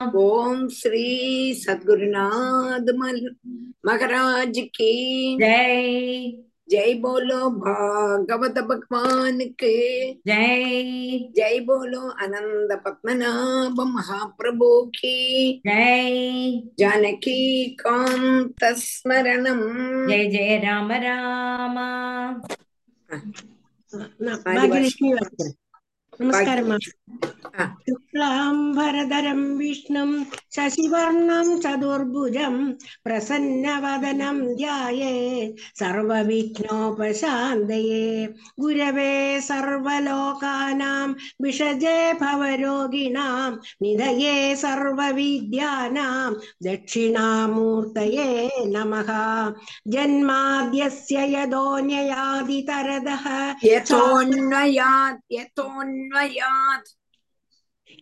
ओम श्री सदगुरुनाथ मल- महाराज की जय जय बोलो भागवत भगवान के जय जय बोलो आनंद पद्मनाभ महाप्रभु की जय जानकी कांत स्मरणम जय जय राम राम नमस्कारः शुक्लाम्बरधरं विष्णुं शशिवर्णं चतुर्भुजं प्रसन्नवदनं ध्याये सर्वविघ्नोपशान्तये गुरवे सर्वलोकानां विषजे भवरोगिणां निधये सर्वविद्यानां दक्षिणामूर्तये नमः जन्माद्यस्य यदोन्ययादितरदः यतोन्नयात् यतोन्न அன்வயாத்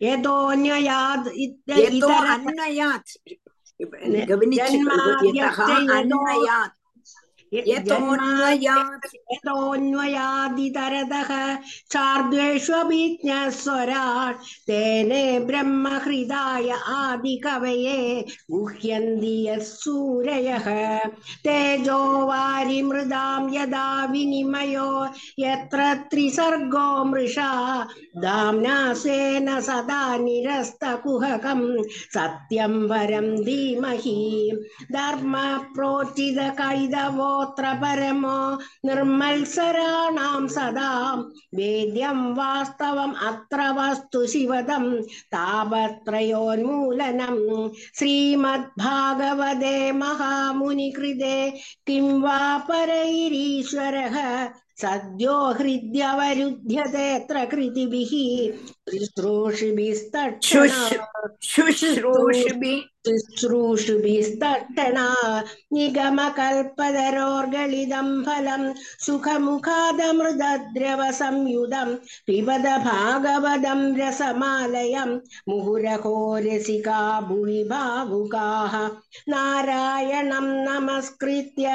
ஏதோ அன்வயாத் ஏதோ அன்வயாத் கவனிச்சு அன்வயாத் यतोन्वयादितरतः सार्द्वेष्वभिज्ञस्वराट् तेने ब्रह्महृदाय आदिकवये गुह्यन्ति यः सूरयः। तेजो वारि मृदां यदा विनिमयो यत्र त्रिसर्गो मृषा। दाम्नासेन सदा निरस्तकुहकं सत्यं वरं धीमहि। धर्मप्रोचितकैदवो प्रोचितकैदवोऽत्र परमो निर्मत्सराणां सदा वेद्यं वास्तवम् अत्र वस्तु शिवदं तापत्रयोन्मूलनं श्रीमद्भागवते महामुनिकृते किं वा परैरीश्वरः सद्यो हृद्यवरुध्यतेऽत्र कृतिभिः शुश्रूषिभिस्तक्षणा शुश्रूषुभिः शुश्रूषुभिस्तट्टणा निगमकल्पतरोर्गलिदं फलं सुखमुखादमृतद्रवसंयुधं पिबद भागवतं रसमालयं मुहुरहो रसिका भुवि भावुकाः नारायणं नमस्कृत्य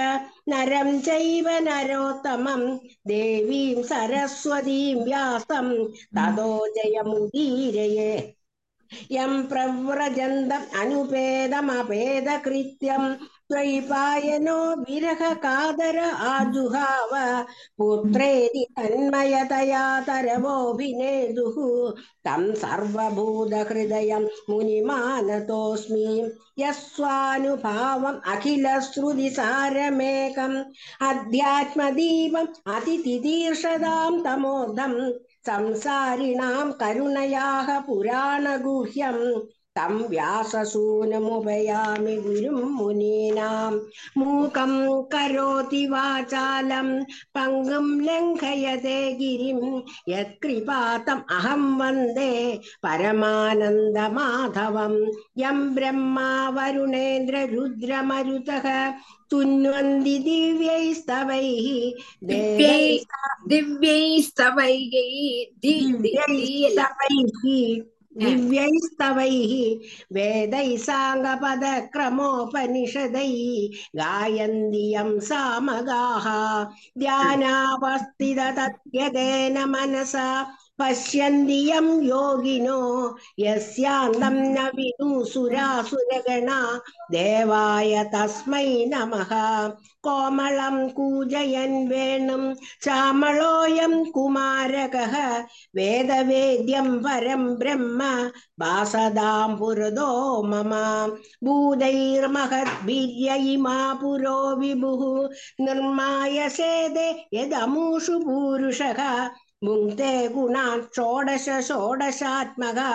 नरं चैव नरोत्तमं देवीं सरस्वतीं व्यासं ततो जयमुदीरये प्रव्रजन्तम् अनुपेदमपेदकृत्यं द्वैपायनो विरहकादर आजुहाव पुत्रेति तन्मयतया तरवोऽभिनेदुः। तं सर्वभूतहृदयं मुनिमानतोऽस्मि। यस्वानुभावम् अखिलश्रुतिसारमेकम्। अध्यात्मदीपम् अतितितीर्षदां तमोदम् संसारिणां करुणयाः पुराणगुह्यं तं व्याससूनमुपयामि गुरुं मुनीनां मूकं करोति वाचालं पङ्गुं लङ्घयते गिरिं यत्कृपातम् अहं वन्दे परमानन्दमाधवं यं ब्रह्मा वरुणेन्द्ररुद्रमरुतः तुन्वन्ति दिव्यैस्तवैः दिव्यै देवैः दिव्यैस्तवैः दि- दि- दीयला दिव्यैस्तवैः दिव्यैस्तवैः वेदैः साङ्गपदक्रमोपनिषदैः गायन्ति यं सामगाः ध्यानावस्थिततद्यतेन मनसा पश्यन्ति यं योगिनो यस्यान्तं न विदुसुरासुरगणा देवाय तस्मै नमः। कोमलं कूजयन् वेणुं श्यामलोऽयं कुमारकः वेदवेद्यं परं ब्रह्म वासदां पुरदो मम। भूतैर्महद्भिर्य इमा पुरो विभुः निर्माय सेदे यदमुषु पूरुषः भुङ्क्ते गुणान् षोडश षोडशात्मकः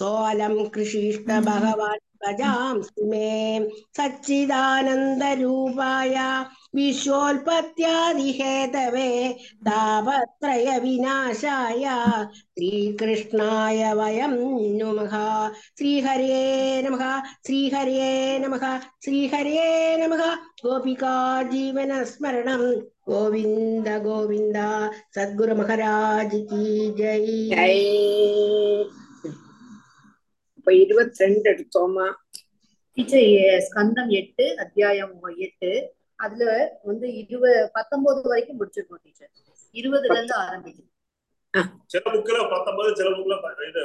सोऽलं कृषिष्ट भगवान् भजांसि मे सच्चिदानन्दरूपाय विश्वोत्पत्त्यादिहेतवे तापत्रयविनाशाय श्रीकृष्णाय वयं नुमः श्रीहरे नमः श्रीहरे नमः श्रीहरे नमः गोपिका जीवनस्मरणं गोविन्द गोविन्द सद्गुरु महाराज की जय ஜெய் இப்ப இருபத்தி ரெண்டு எடுத்தோமா டீச்சர் எ- ஸ்கந்தம் எட்டு அத்தியாயம் எட்டு அதுல வந்து இருபது பத்தொன்பது வரைக்கும் முடிச்சிருக்கோம் டீச்சர். இருபதுல இருந்து ஆரம்பிக்கும். சில புக்ல பத்தொன்பது சில புக்ல பதினெட்டு.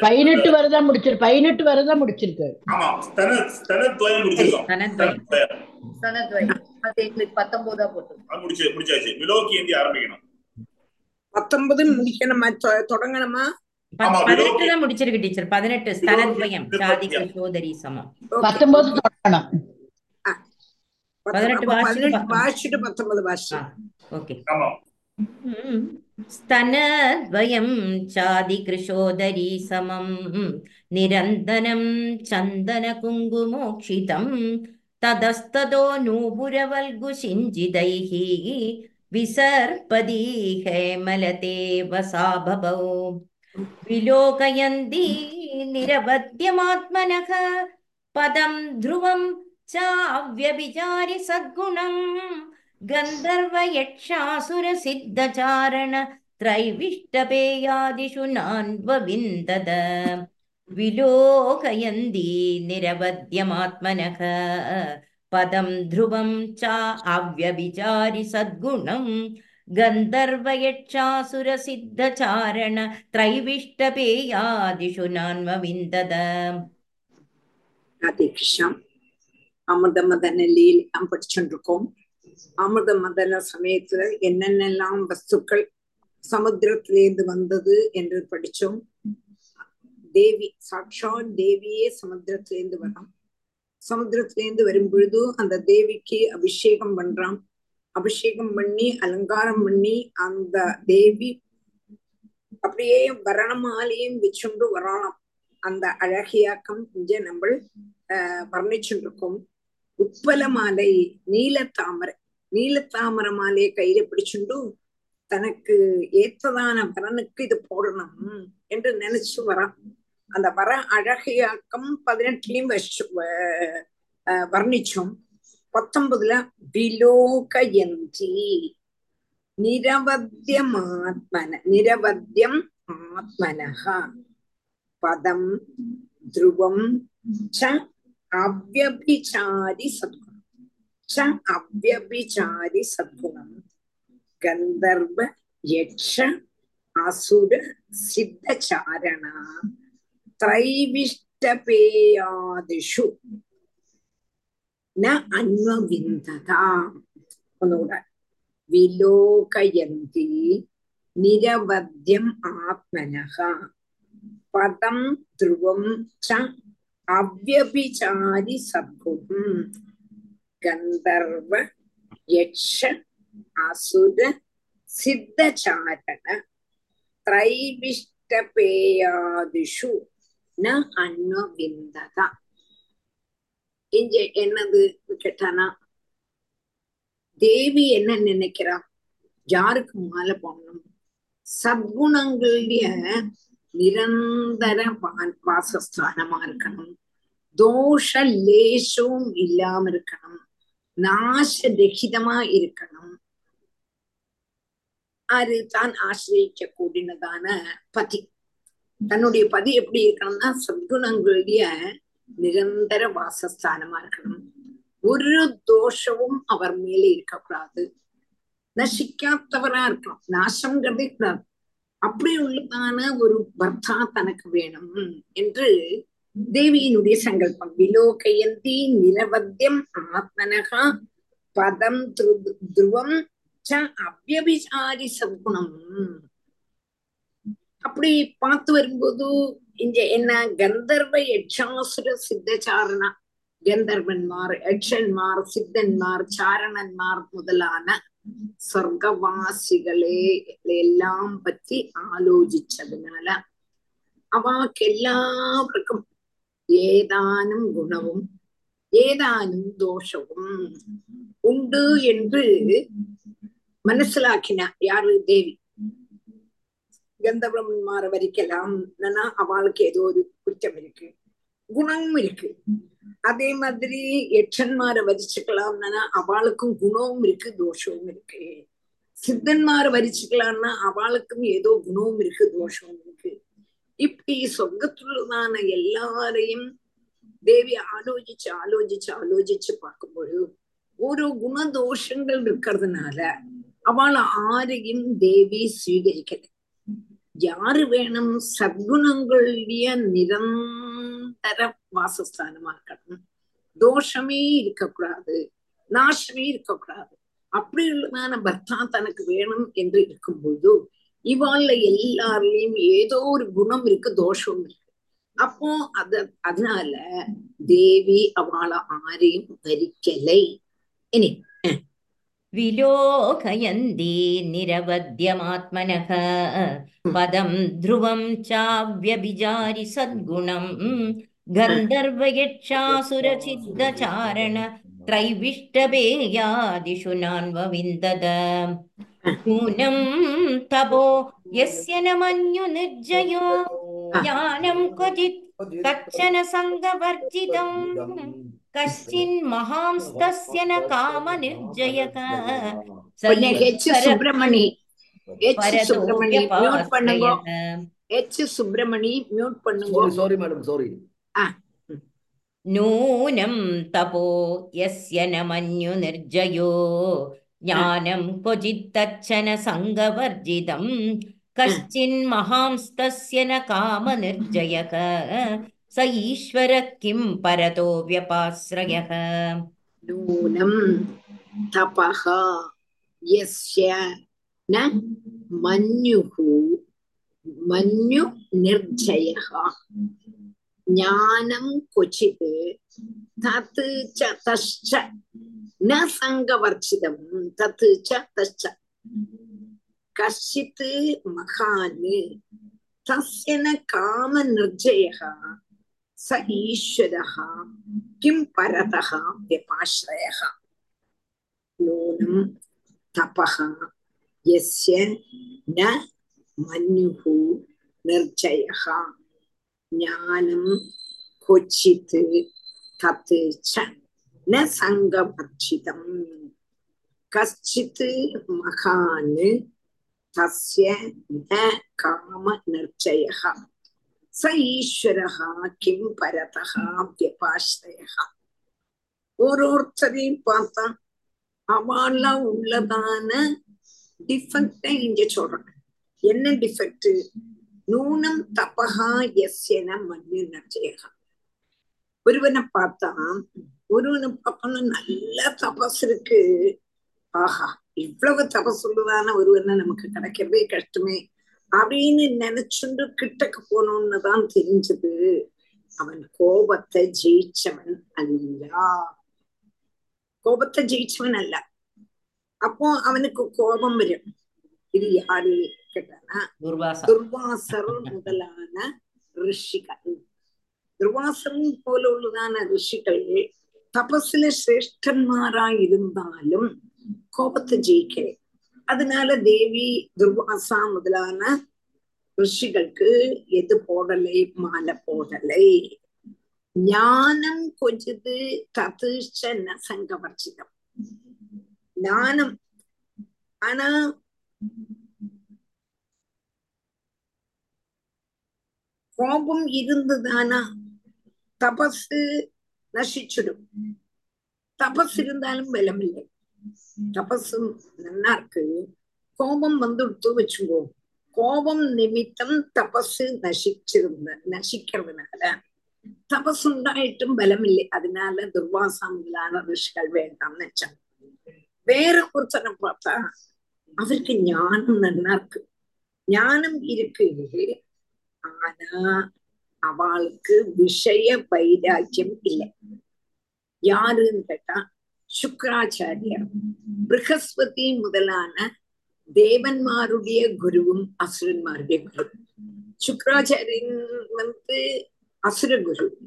பதினெட்டு வரை தான் முடிச்சிருக்கு. பதினெட்டு வரை தான் முடிச்சிருக்கு பத்தொன்பதா முடிக்கணுமா? தொடங்கணுமா? பதினெட்டு. தான் முடிச்சிருக்கு டீச்சர். பதினெட்டு ஸ்தனத்வயம். சாதி கிருஷோதரி சமம். பத்தொன்பது தொடங்கணும். பதினெட்டு அப்ப வாசிட்டு பதினெட்டு பத்தொன்பது. வாசிட்டு பத்தொன்பது வாசி ஆ ஓகே ஆமா स्तनद्वयं चादिकृशोदरी समं निरन्दनं चन्दनकुङ्कुमोक्षितं ततस्ततो नूपुरवल्गुषिञ्जिदैः विसर्पदी हेमलते वसा बभौ विलोकयन्ती निरवद्यमात्मनः पदं ध्रुवं चाव्यभिचारि सद्गुणम् गन्धर्वयक्षासुरसिद्धचारण त्रैविष्टपेयादिषु नान्वविन्दद विलोकयन्ती निरवद्यमात्मनः पदं ध्रुवं च अव्यभिचारि सद्गुणम् गन्धर्वयक्षासुरसिद्धचारण त्रैविष्टपेयादिषु नान्वविन्दद அமிர்த மதன லீலாம் படிச்சுருக்கோம் அமிர்த மதன சமயத்துல என்னென்னலாம் வஸ்துக்கள் சமுத்திரத்திலேருந்து வந்தது என்று படிச்சோம். தேவி சாட்சாத் தேவியே சமுத்திரத்திலேருந்து வரான். சமுத்திரத்திலேருந்து வரும் பொழுது அந்த தேவிக்கு அபிஷேகம் பண்றான். அபிஷேகம் பண்ணி அலங்காரம் பண்ணி அந்த தேவி அப்படியே வரணமாலையும் வச்சுண்டு வரலாம் அந்த அழகியாக்கம் இங்க நம்ம ஆஹ் வர்ணிச்சுட்டு இருக்கோம் உட்பல மாலை நீல தாமர மாலையை கையில பிடிச்சுண்டு தனக்கு ஏற்றதான வரனுக்கு இது போடணும் என்று நினைச்சு வரான் அந்த வர அழகையாக்கம் பதினெட்டுலயும் வச்சு வர்ணிச்சோம். பத்தொன்பதுல விலோகயந்தி நிரவத்தியமாத்மன நிரவத்தியம் ஆத்மனஹா பதம் துருவம் ச അവ്യഭിചാരി സദ്ഗുണം ച അവ്യഭിചാരി സദ്ഗുണം ഗന്ധർവ യക്ഷ അസുര സിദ്ധചാരണ ത്രൈവിഷ്ടപേയാദിഷു ന അന്വവിന്ദത ഒന്നുകൂടെ വിലോകയന്തി നിരവധ്യം ആത്മനഹ പദം ധ്രുവം ച அவ்வபிச்சாரி சத்குணம் கந்தர்வ யக்ஷ அசுர சித்தச்சாரண திரைவிஷ்டபேயாதிஷு ந அன்னவிந்ததா இங்க என்னது கேட்டானா தேவி என்ன நினைக்கிறா யாருக்கு மாலை போடணும் சத்குணங்களுடைய நிரந்தர வாசஸ்தானமா இருக்கணும் தோஷ லேசவும் இல்லாம இருக்கணும் நாசரகிதமா இருக்கணும் அது தான் ஆசிரியக்க கூடினதான பதி தன்னுடைய பதி எப்படி இருக்கணும்னா சத்குணங்களுடைய நிரந்தர வாசஸ்தானமா இருக்கணும் ஒரு தோஷமும் அவர் மேல இருக்கக்கூடாது நசிக்காதவரா இருக்கணும் நாசங்கிறதே கூடாது அப்படி உள்ளதான ஒரு பர்த்தா தனக்கு வேணும் என்று தேவியினுடைய சங்கல்பம். விலோகயந்தி நிரவத்தியம் ஆத்மனகா பதம் துரு- துருவம் ச அவ்வபிசாரி சத்குணம். அப்படி பார்த்து வரும்போது இங்க என்ன கந்தர்வ யட்சாசுர சித்தச்சாரணா கந்தர்வன்மார் யட்சன்மார் சித்தன்மார் சாரணன்மார் முதலான സ്വർഗവാസികളെ എല്ലാം പറ്റി ആലോചിച്ചതിനാല് അവക്കെല്ലാവർക്കും ഏതാനും ഗുണവും ஏதானும் தோஷமும் உண்டு என்று மனசிலாக்கினா யாரு தேவி கந்தபிரமன்மார வரைக்கலாம் ஆனா அவளுக்கு ஏதோ ஒரு குற்றம் இருக்கு குணமும் இருக்கு அதே மாதிரி எச்சன்மாரை வரிச்சுக்கலாம்னா அவளுக்கும் குணமும் இருக்கு தோஷமும் இருக்கு. சித்தன்மாரை வரிச்சுக்கலாம்னா அவளுக்கும் ஏதோ குணமும் இருக்கு தோஷமும் இருக்கு. இப்படி சொர்க்கத்துள்ளதான எல்லாரையும் தேவி ஆலோசிச்சு ஆலோசிச்சு ஆலோசிச்சு பார்க்கும்போது ஒரு குணதோஷங்கள் இருக்கிறதுனால அவளை ஆரையும் தேவி ஸ்வீகரிக்கல யாரு வேணும்? சத்குணங்களுடைய நிரந்தரம் வாசஸ்தானமா இருக்கணும். தோஷமே இருக்கக்கூடாது. நாசமே இருக்கக்கூடாது. அப்படி உள்ளதான பர்த்தா தனக்கு வேணும் என்று இருக்கும்போது இவாள்ல எல்லாருலயும் ஏதோ ஒரு குணம் இருக்கு தோஷம் இருக்கு. அப்போ அத அதனால தேவி அவளை ஆரையும் மரிக்கலை இனி विलोकयन्ती निरवध्यमात्मनः पदं ध्रुवं चाव्यभिचारि सद्गुणं गन्धर्वयक्षासुरचिद्धचारण त्रैविष्टभेयादिषु नान्वविन्दद नूनं तपो यस्य न मन्युनिर्जयो ज्ञानं क्वचित् कच्चन सङ्गवर्जितम् कश्चिन्महांस्तस्य न कामनिर्जयः सुब्रह्मणि சுப்பிரமணி மியூட் பண்ணுங்க சாரி மேடம் சாரி नूनं तपो यस्य न मन्युनिर्जयो ज्ञानं क्वचित्तच्छनसङ्गवर्जितं कश्चिन्महांस्तस्य न कामनिर्जयः स ईश्वरः किं परतो व्यपाश्रयः नूनं तपः यस्य न मन्युः मन्युनिर्जयः ஞானம் கொச்சிது. தத்து ச தஷ்ச. ந சங்கவர்ஷிதம் தத்து ச தஷ்ச. கஷ்டித் மகான். தஸ்யன காம நிர்ஜயக. ச ஈஸ்வரः கிம் பரதः व्यपाश्रयः நூனம் தபः யஸ்ய ந மன்யுः நிர்ஜயः ஞானம் கொச்சித்து தத்து ந சங்கபக்ஷிதம் கஷ்டித் மகான் தஸ்ய ந காம நிர்ச்சய ச ஈஸ்வர கிம் பரதா வியபாஸ்ரய ஒரு ஒருத்தரையும் பார்த்தா அவெல்லாம் உள்ளதான டிஃபெக்ட இங்க சொல்றாங்க. என்ன டிஃபெக்ட் நூனம் தபகா எஸ்யன மன்யுனஜேகம் ஒருவனை பார்த்தா ஒருவனை பார்க்கணும் நல்ல தபஸ் இருக்கு ஆஹா இவ்வளவு தபஸ் உள்ளதான ஒருவனை நமக்கு கிடைக்கிறதே கஷ்டமே அப்படின்னு நினைச்சுண்டு கிட்டக்கு போனோம்னு தான் தெரிஞ்சது அவன் கோபத்தை ஜெயிச்சவன் அல்ல கோபத்தை ஜெயிச்சவன் அல்ல அப்போ அவனுக்கு கோபம் வரும் இது யாரு துர்வாசர் முதலான ரிஷிகள். துர்வாசர் போல உள்ளதான ரிஷிகள் தபஸ்ல சிரேஷ்டன்மாரா இருந்தாலும் கோபத்தை ஜெயிக்கிறேன் அதனால தேவி துர்வாசா முதலான ரிஷிகளுக்கு எது போடலை? மாலை போடலை. ஞானம் கொஞ்சது ததுஷ ந சங்கவர்ஜிதம் ஞானம். ஆனா கோபம் இருந்ததானா? தபஸ் நசிச்சிடும். தபஸ் இருந்தாலும் பலம் இல்லை தபஸும் நல்லா இருக்கு. கோபம் வந்து எடுத்து வச்சுக்கோ. கோபம் நிமித்தம் தபஸ் நசிச்சிருந்த நசிக்கிறதுனால தபஸ் உண்டாயிட்டும் பலம் இல்லை அதனால துர்வாசா முதலான ரிஷிகள் வேண்டாம்னு வச்சாங்க வேற ஒருத்தனை பார்த்தா அவருக்கு ஞானம் நல்லா இருக்கு. ஞானம் இருக்கு. ஆனா அவளுக்கு விஷய வைராக்கியம் இல்லை. யாருன்னு கேட்டா சுக்கராச்சாரியர். ப்ரகஸ்பதி முதலான தேவன்மாருடைய குருவும் அசுரன்மாருடைய குரு. சுக்கராச்சாரியன் வந்து அசுர குரு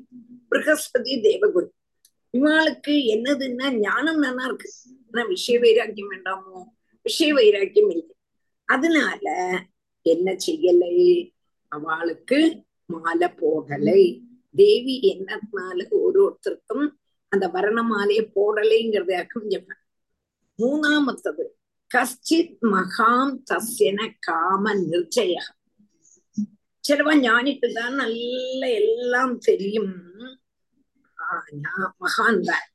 ப்ரகஸ்பதி தேவகுரு. இவாளுக்கு என்னதுன்னா ஞானம் நல்லா இருக்கு. ஆனா விஷய வைராக்கியம் வேண்டாமோ? விஷய வைராக்கியம் இல்லை. அதனால என்ன செய்யலை? அவளுக்கு மாலை போகலை தேவி என்னத்தினால ஒரு ஒருத்தருக்கும் அந்த வரண மாலையை போடலைங்கிறதாக்கும் சொன்னேன் மூணாமத்தது. கஷ்டித் மகாம் தஸ்யன காம நிர்ஜய சிலவா ஞானிட்டு தான் நல்ல எல்லாம் தெரியும். ஆனா மகான் தான்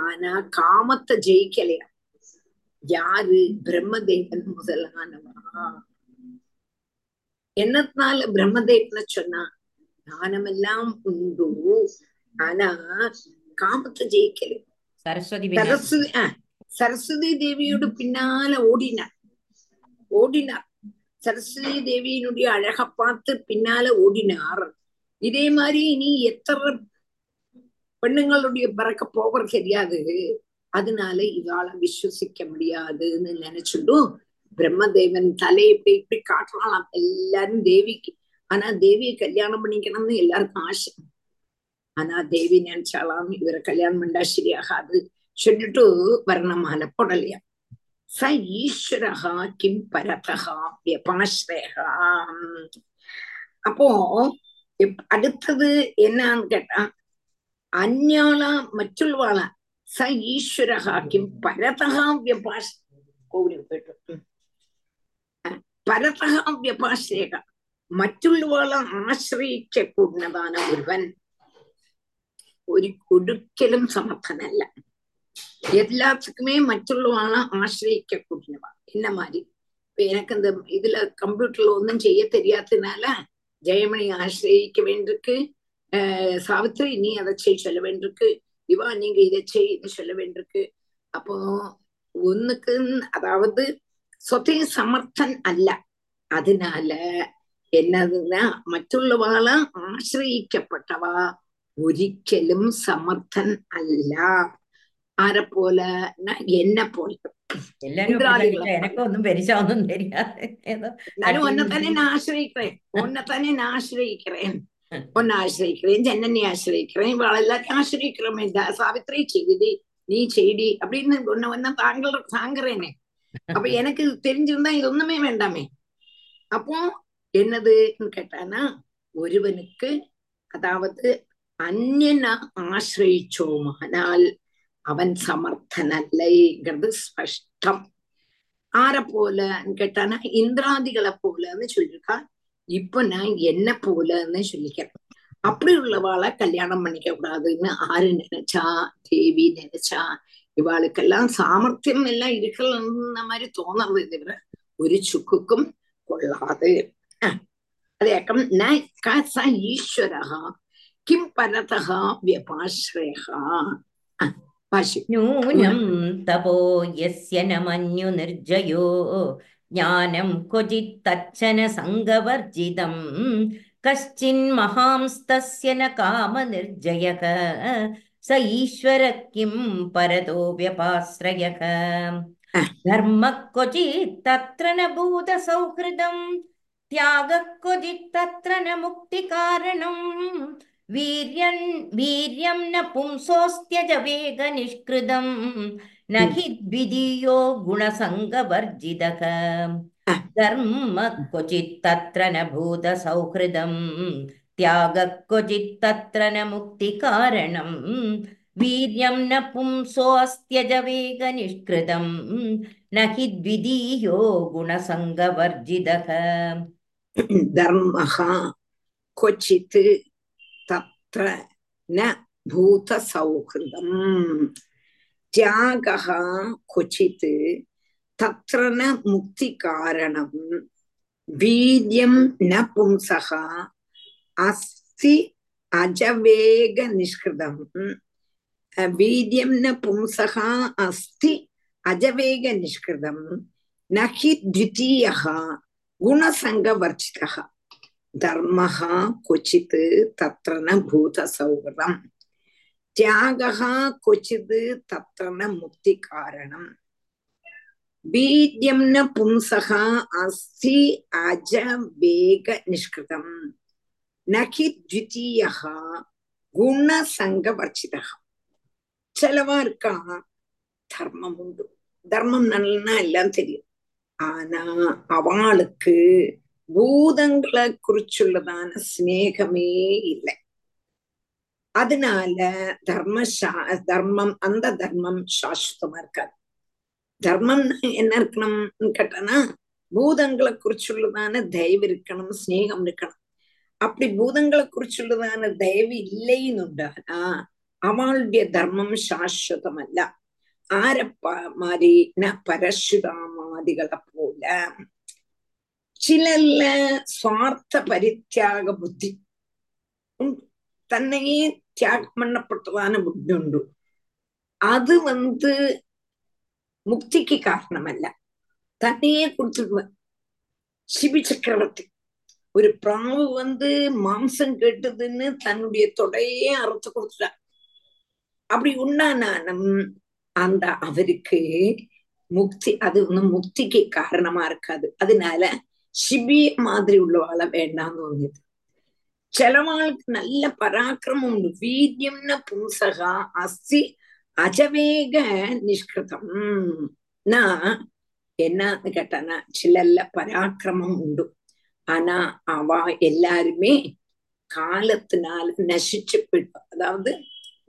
ஆனா காமத்தை ஜெயிக்கலையா? யாரு? பிரம்மதேவன் முதலானவா என்னத்தினால பிரம்மதேவனை சொன்னா ஞானமெல்லாம் உண்டு. ஆனா காமத்தை ஜெயிக்கல. சரஸ்வதி சரஸ்வதி சரஸ்வதி தேவியோட பின்னால ஓடினார். ஓடினார். சரஸ்வதி தேவியினுடைய அழக பார்த்து பின்னால ஓடினார். இதே மாதிரி இனி எத்தனை பெண்ணுங்களுடைய பிறக்க போவது தெரியாது. அதனால இவாள விசுவசிக்க முடியாதுன்னு நினைச்சுட்டும் பிரம்மதேவன் தலையை இப்படி இப்படி காட்டலாம். எல்லாரும் தேவிக்கு. ஆனா தேவியை கல்யாணம் பண்ணிக்கணும்னு எல்லாருக்கும் ஆசை. ஆனா தேவி நினைச்சாலாம் இவரை கல்யாணம் பண்ணா சரியாகாது. சொல்லிட்டு வர்ணமால போடலையா? ச ஈஸ்வரகா கிம் பரதகா வியபாஸ்ரேகா அப்போ அடுத்தது என்னன்னு கேட்டா அந்நாளா மற்றுள்வாளா ச ஈஸ்வரகா கிம் பரதகா வியபாஸ் கோவிலுக்கு போயிட்டு പരതഹം വ്യപാശ്രേക മറ്റുള്ളവളെ ആശ്രയിച്ചക്കൂടുന്നതാണ് ഒരുവൻ ഒരു ഒടുക്കലും സമർത്ഥനല്ല எல்லாத்துக்குமே மற்றுள்ளவான ஆசிரியக்க கூடினவா என்ன மாதிரி? இப்ப எனக்கு இந்த இதுல கம்ப்யூட்டர்ல ஒன்றும் செய்ய தெரியாததுனால ஜெயமணி ஆசிரியிக்க வேண்டியிருக்கு. சாவித்திரி நீ அதை செய் சொல்ல வேண்டியிருக்கு. இவா நீங்க இதை செய் இதை சொல்ல வேண்டியிருக்கு. அப்போ ஒன்னுக்கு அதாவது സ്വതേ സമർത്ഥൻ അല്ല അതിനാല് എന്നതിനാ മറ്റുള്ളവാള് ആശ്രയിക്കപ്പെട്ടവ ഒരിക്കലും സമർത്ഥൻ അല്ല ആരെ പോലെ എന്നെ പോലെ ഒന്നും പെരിശാന്നും தெரியாது ഒന്നെ തന്നെ ആശ്രയിക്കറേൻ ഒന്നെ തന്നെ ആശ്രയിക്കറേൻ ஒன்னு ஆசிரிக்கிறேன் ஜன்னனை ஆசிரிக்கிறேன் இவள் எல்லாத்தையும் ஆசிரிக்கிறோமே சாவித்திரி செய்தி நீ செய்தி அப்படின்னு ஒன்னு ஒன்னு தாங்கள் தாங்குறேனே அப்ப எனக்கு தெரிஞ்சிருந்தா இது ஒண்ணுமே வேண்டாமே. அப்போ என்னதுன்னு கேட்டானா ஒருவனுக்கு அதாவது அந்நியனை ஆசிரியிச்சோமானால் அவன் சமர்த்தனல்லைங்கிறது ஸ்பஷ்டம். ஆற போலன்னு கேட்டானா இந்திராதிகளை போலன்னு சொல்லியிருக்கா. இப்ப நான் என்ன போலன்னு சொல்லிக்கிறேன். அப்படி உள்ளவாளை கல்யாணம் பண்ணிக்க கூடாதுன்னு ஆறு நினைச்சா தேவி நினைச்சா இவாளுக்கெல்லாம் சாமர்த்தியம் எல்லாம் இருக்கலன்ன மாதிரி தோணறது தவிர ஒரு சுக்குக்கும் கொள்ளாது. அதேக்கம் ந கச ஈஸ்வரஹா கிம் பரதா வியபாஸ்ரேகா नूनं तपो यस्य न मन्युनिर्जयो ज्ञानं क्वचित् तच्चन सङ्गवर्जितम् कश्चिन्महांस्तस्य न कामनिर्जयः स ईश्वर किं परतो व्यपाश्रयः धर्मः क्वचित् तत्र न भूतसौहृदम् त्यागः क्वचित् तत्र न मुक्तिकारणम् वीर्यं वीर्यं न पुंसोऽस्त्यजवेगनिष्कृतम् न हि द्वितीयो गुणसङ्गवर्जितः धर्मः क्वचित् तत्र न भूतसौहृदम् त्यागः क्वचित्तत्र न मुक्तिकारणम् वीर्यं न पुंसोऽस्त्यजवेगनिष्कृतम् न हि द्वितीयो गुणसङ्गवर्जितः धर्मः क्वचित् तत्र न भूतसौहृदम् त्यागः क्वचित् तत्र न मुक्तिकारणम् वीर्यं न पुंसः அஸ்தி அஜவேக நிஷ்கிருதம் வீரியம் ந பும்சகா அஸ்தி அஜவேக நிஷ்கிருதம் நகி த்விதீயா குணசங்கவர்ஜிதா தர்மஹ கொச்சித் தத்திர ந பூத சௌகரம் தியாகா கொச்சித் தத்திர ந முக்தி காரணம் வீரியம் ந பும்சகா அஸ்தி அஜவேக நிஷ்கிருதம் நகி த்விதீயா குணசங்கவர்ச்சிதா செலவா இருக்கா? தர்மம் உண்டு. தர்மம் நல்லா எல்லாம் தெரியும். ஆனா அவளுக்கு பூதங்களை குறிச்சுள்ளதான சிநேகமே இல்லை. அதனால தர்மசா தர்மம் அந்த தர்மம் சாஸ்வதமா இருக்காது. தர்மம் என்ன இருக்கணும்னு கேட்டனா பூதங்களை குறிச்சுள்ளதான தயவு இருக்கணும் ஸ்நேகம் இருக்கணும். அப்படி பூதங்களை കുറിച്ചുള്ളതാണ് ദയവ് ഇല്ലയെന്നുണ്ടാനാ അവളുടെ ധർമ്മം ശാശ്വതമല്ല ആരപ്പമാരെ പരശുരാമാദികളെ പോലെ ചിലല്ല സ്വാർത്ഥ പരിത്യാഗ ബുദ്ധി തന്നെയേ தியாகம் பண்ணப்பட்டதான புத்தி உண்டு அது வந்து முக்திக்கு காரணம் அல்ல தன்னையே கொடுத்துடுவேன் சிபி சக்கரவர்த்தி ஒரு பிராவு வந்து மாம்சம் கேட்டதுன்னு தன்னுடைய தொடையே அறுத்து கொடுத்துட்டா. அப்படி உண்டானாலும் அந்த அவருக்கு முக்தி அது ஒன்றும் முக்திக்கு காரணமா இருக்காது. அதனால சிபி மாதிரி உள்ளவாளை வேண்டாம்னு தோணுது சிலவாளுக்கு நல்ல பராக்கிரமம் உண்டு. வீரியம்ன பும்சகா அஸ்தி அஜவேக நிஷ்கிருதம். நான் என்னன்னு கேட்டானா சிலல்ல பராக்கிரமம் உண்டு. ஆனா அவ எல்லாருமே காலத்தினால நசிச்சு போயிட்டோம் அதாவது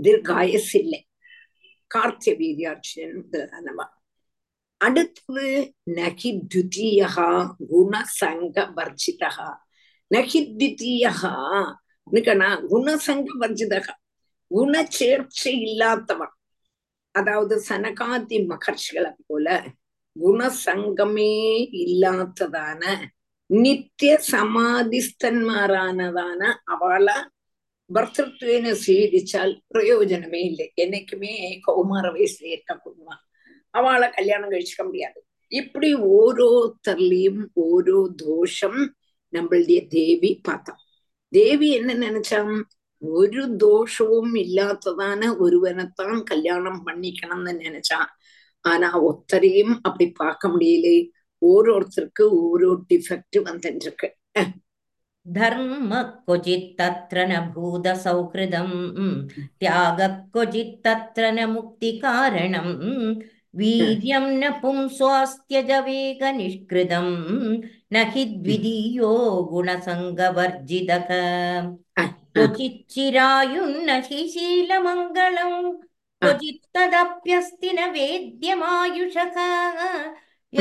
தீர்காயஸ் இல்லை கார்த்திய வீரியாட்சியன் அடுத்தது நகி துதியகா குணசங்க வர்ஜிதகா. நகி துதியகா நிக்கணா குணசங்க வர்ஜிதகா. குணச்சேர்ச்சை இல்லாதவன் அதாவது சனகாதி மகர்ஷிகளை போல குணசங்கமே இல்லாததான നിത്യ സമാധിസ്ഥന്മാരാനതാണ് അവളെ ഭർത്തൃത്വേനെ സ്വീകരിച്ചാൽ പ്രയോജനമേ இல்லை என்னைக்குமே கௌமார வயசுல இருக்கக்கூடுமா அவளை கல்யாணம் கழிச்சுக்க முடியாது இப்படி ஓரோத்தர்லயும் ஓரோ தோஷம் நம்மளுடைய தேவி பார்த்தா தேவி என்ன நினைச்சாம் ஒரு தோஷமும் இல்லாததான ஒருவனைத்தான் கல்யாணம் பண்ணிக்கணும்னு நினைச்சா ஆனா ஒத்தரையும் அப்படி பார்க்க முடியல ഓരോരുത്തർക്ക് ഓരോ ഡിഫക്റ്റ് വന്നിട്ടുണ്ട് ധർമ്മ ക്വചിത്തത്ര ഭൂത സൗഹൃദം ത്യാഗ ക്വചിത്തത്ര മുക്തി കാരണം വീര്യം ന പുംസ്വാസ്ഥ്യജ വേഗ നിഷ്കൃതം നഹി ദ്വിതീയോ ഗുണസംഗവർജിത ക്വചിച്ചിരായുന്ന ഹി ശീലമംഗളം ക്വചിത്തദപ്യസ്തി ന വേദ്യമായുഷ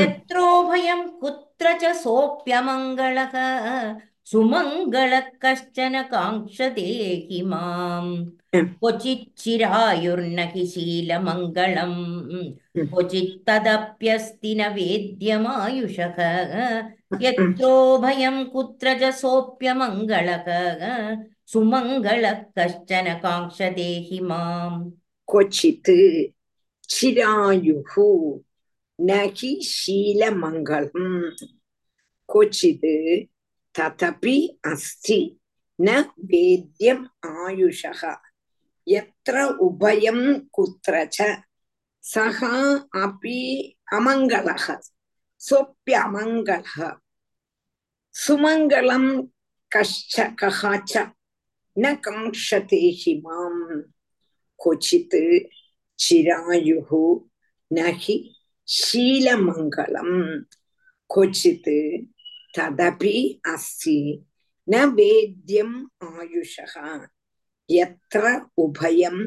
यत्रोभयं कुत्र च सोऽप्यमङ्गलः सुमङ्गलः कश्चन काङ्क्षते हि माम् क्वचिच्चिरायुर्न हि शीलमङ्गलम् क्वचित् तदप्यस्ति न वेद्यमायुषः यत्रोभयं कुत्र च सोऽप्यमङ्गलः सुमङ्गलः कश्चन काङ्क्षते हि माम् क्वचित् चिरायुः நகி ஷீலமங்கலம். கொச்சிது ததபி அஸ்தி ந வேத்யம் ஆயுஷக. எத்திர உபயம் குத்திரச்ச சகா அபி அமங்கலக. சொப்பியமங்கலக சுமங்கலம் கஷ்ட ககாச்ச ந கம்ஷதே ஹிமாம். கொச்சித்து சிராயு நகி ஷீலமங்கலம் கோச்சித்து ததபி அஸ்தி ந வேத்யம் ஆயுஷா எத்திர உபயம்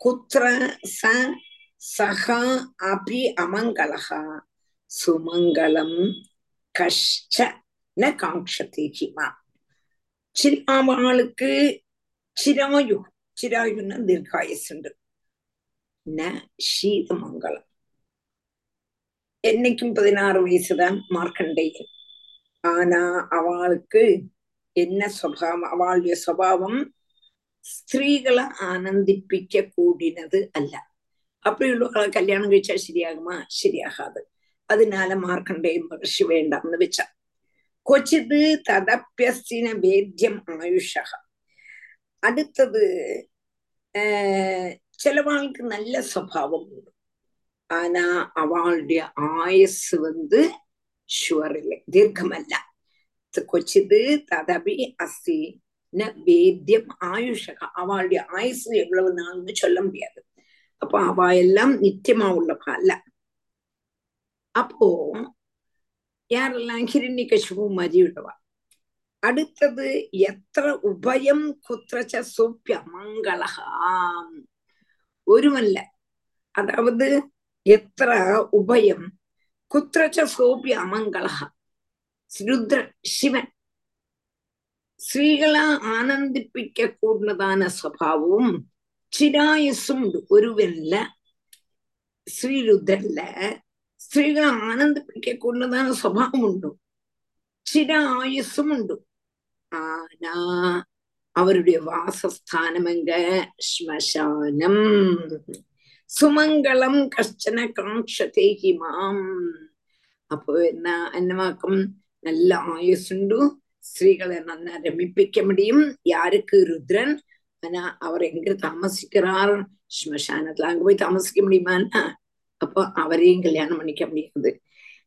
குத்திர ச சகா அபி அமங்கலகா சுமங்கலம் கஷ்ட ந காங்ஷதி ஹிமா சிராவாளுக்கு சிராயு சிராயுன்னு தீர்காயசுண்டு ந ஷீதமங்கலம் என்னைக்கும் பதினாறு வயசுதான் மார்க்கண்டேயன் ஆனா அவளுக்கு என்ன சுவாவம் அவளுடைய சுவாவம் സ്ത്രീകളെ ആനന്ദിപ്പിക്ക കൂടിനത് അല്ല അപ്പോഴുള്ള കല്യാണം കഴിച്ചാൽ ശരിയാകുമാ ശരിയാകാതെ അതിനാല മാർക്കണ്ടേയും മഹർഷി വേണ്ടെന്ന് വെച്ച കൊച്ചിത് തദപ്യസ്തിന വേദ്യം ആയുഷ അടുത്തത് ചിലവാൾക്ക് നല്ല സ്വഭാവമുണ്ട് ஆனா அவளுடைய ஆயுஸ் வந்து ஷுவர் இல்லை தீர்க்கமல்ல கொச்சிது ததபி அஸ்தி ந வேத்தியம் ஆயுஷக. அவளுடைய ஆயுசு எவ்வளவு நாள்னு சொல்ல முடியாது. அப்போ அவ எல்லாம் நித்தியமா உள்ளவா அல்ல. அப்போ யாரெல்லாம் ஹிரண்ய கசிபு மாதிரி உள்ளவா அடுத்தது எத்திர உபயம் குத்திரச்ச சோப்பிய மங்களகா ஒருவன்ல அதாவது എത്ര ഉഭയം കുത്രച്ച സോപി അമംഗള രുദ്ര ശിവൻ സ്ത്രീകളെ ആനന്ദിപ്പിക്ക കൂടുന്നതാണ് സ്വഭാവവും ചിരായുസും ഒരുവല്ല ശ്രീരുദ്രല്ല സ്ത്രീകളെ ആനന്ദിപ്പിക്ക കൂടുന്നതാണ് സ്വഭാവമുണ്ട് ചിരായുസുമുണ്ട് ആന അവരുടെ വാസസ്ഥാനം എങ്ക ശ്മശാനം சுமங்கலம் கஷ்டன காட்சதே ஹிமாம் அப்போ என்ன என்னவாக்கும்? நல்ல ஆயுசுண்டு ஸ்திரீகளை நல்லா ரமிப்பிக்க முடியும். யாருக்கு? ருத்ரன். ஆனா அவர் எங்க தாமசிக்கிறார்? ஸ்மசானத்துல அங்க போய் தாமசிக்க முடியுமான்னா அப்போ அவரையும் கல்யாணம் பண்ணிக்க முடியாது.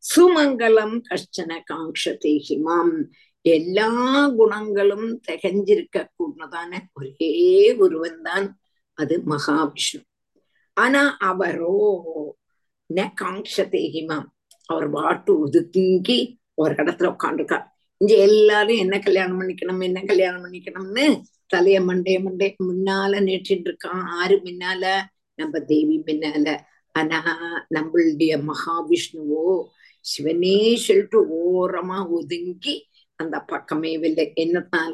சுமங்கலம் கஷ்டன காட்சத்தை ஹிமாம் எல்லா குணங்களும் திகஞ்சிருக்க கூடதான ஒரே ஒருவன் தான் அது மகாவிஷ்ணு. ஆனா அவரோ ந காங்ஷத்தை ஹிமாம் அவர் பாட்டு ஒதுக்கி ஒரு இடத்துல உட்காந்துருக்கார் இங்க எல்லாரும் என்ன கல்யாணம் பண்ணிக்கணும் என்ன கல்யாணம் பண்ணிக்கணும்னு தலைய மண்டைய மண்டைய முன்னால நேற்றிட்டு இருக்கான் ஆறு முன்னால நம்ம தேவி முன்னால. ஆனா நம்மளுடைய மகாவிஷ்ணுவோ சிவனே சொல்லிட்டு ஓரமா ஒதுங்கி அந்த பக்கமே இல்லை என்னத்தால?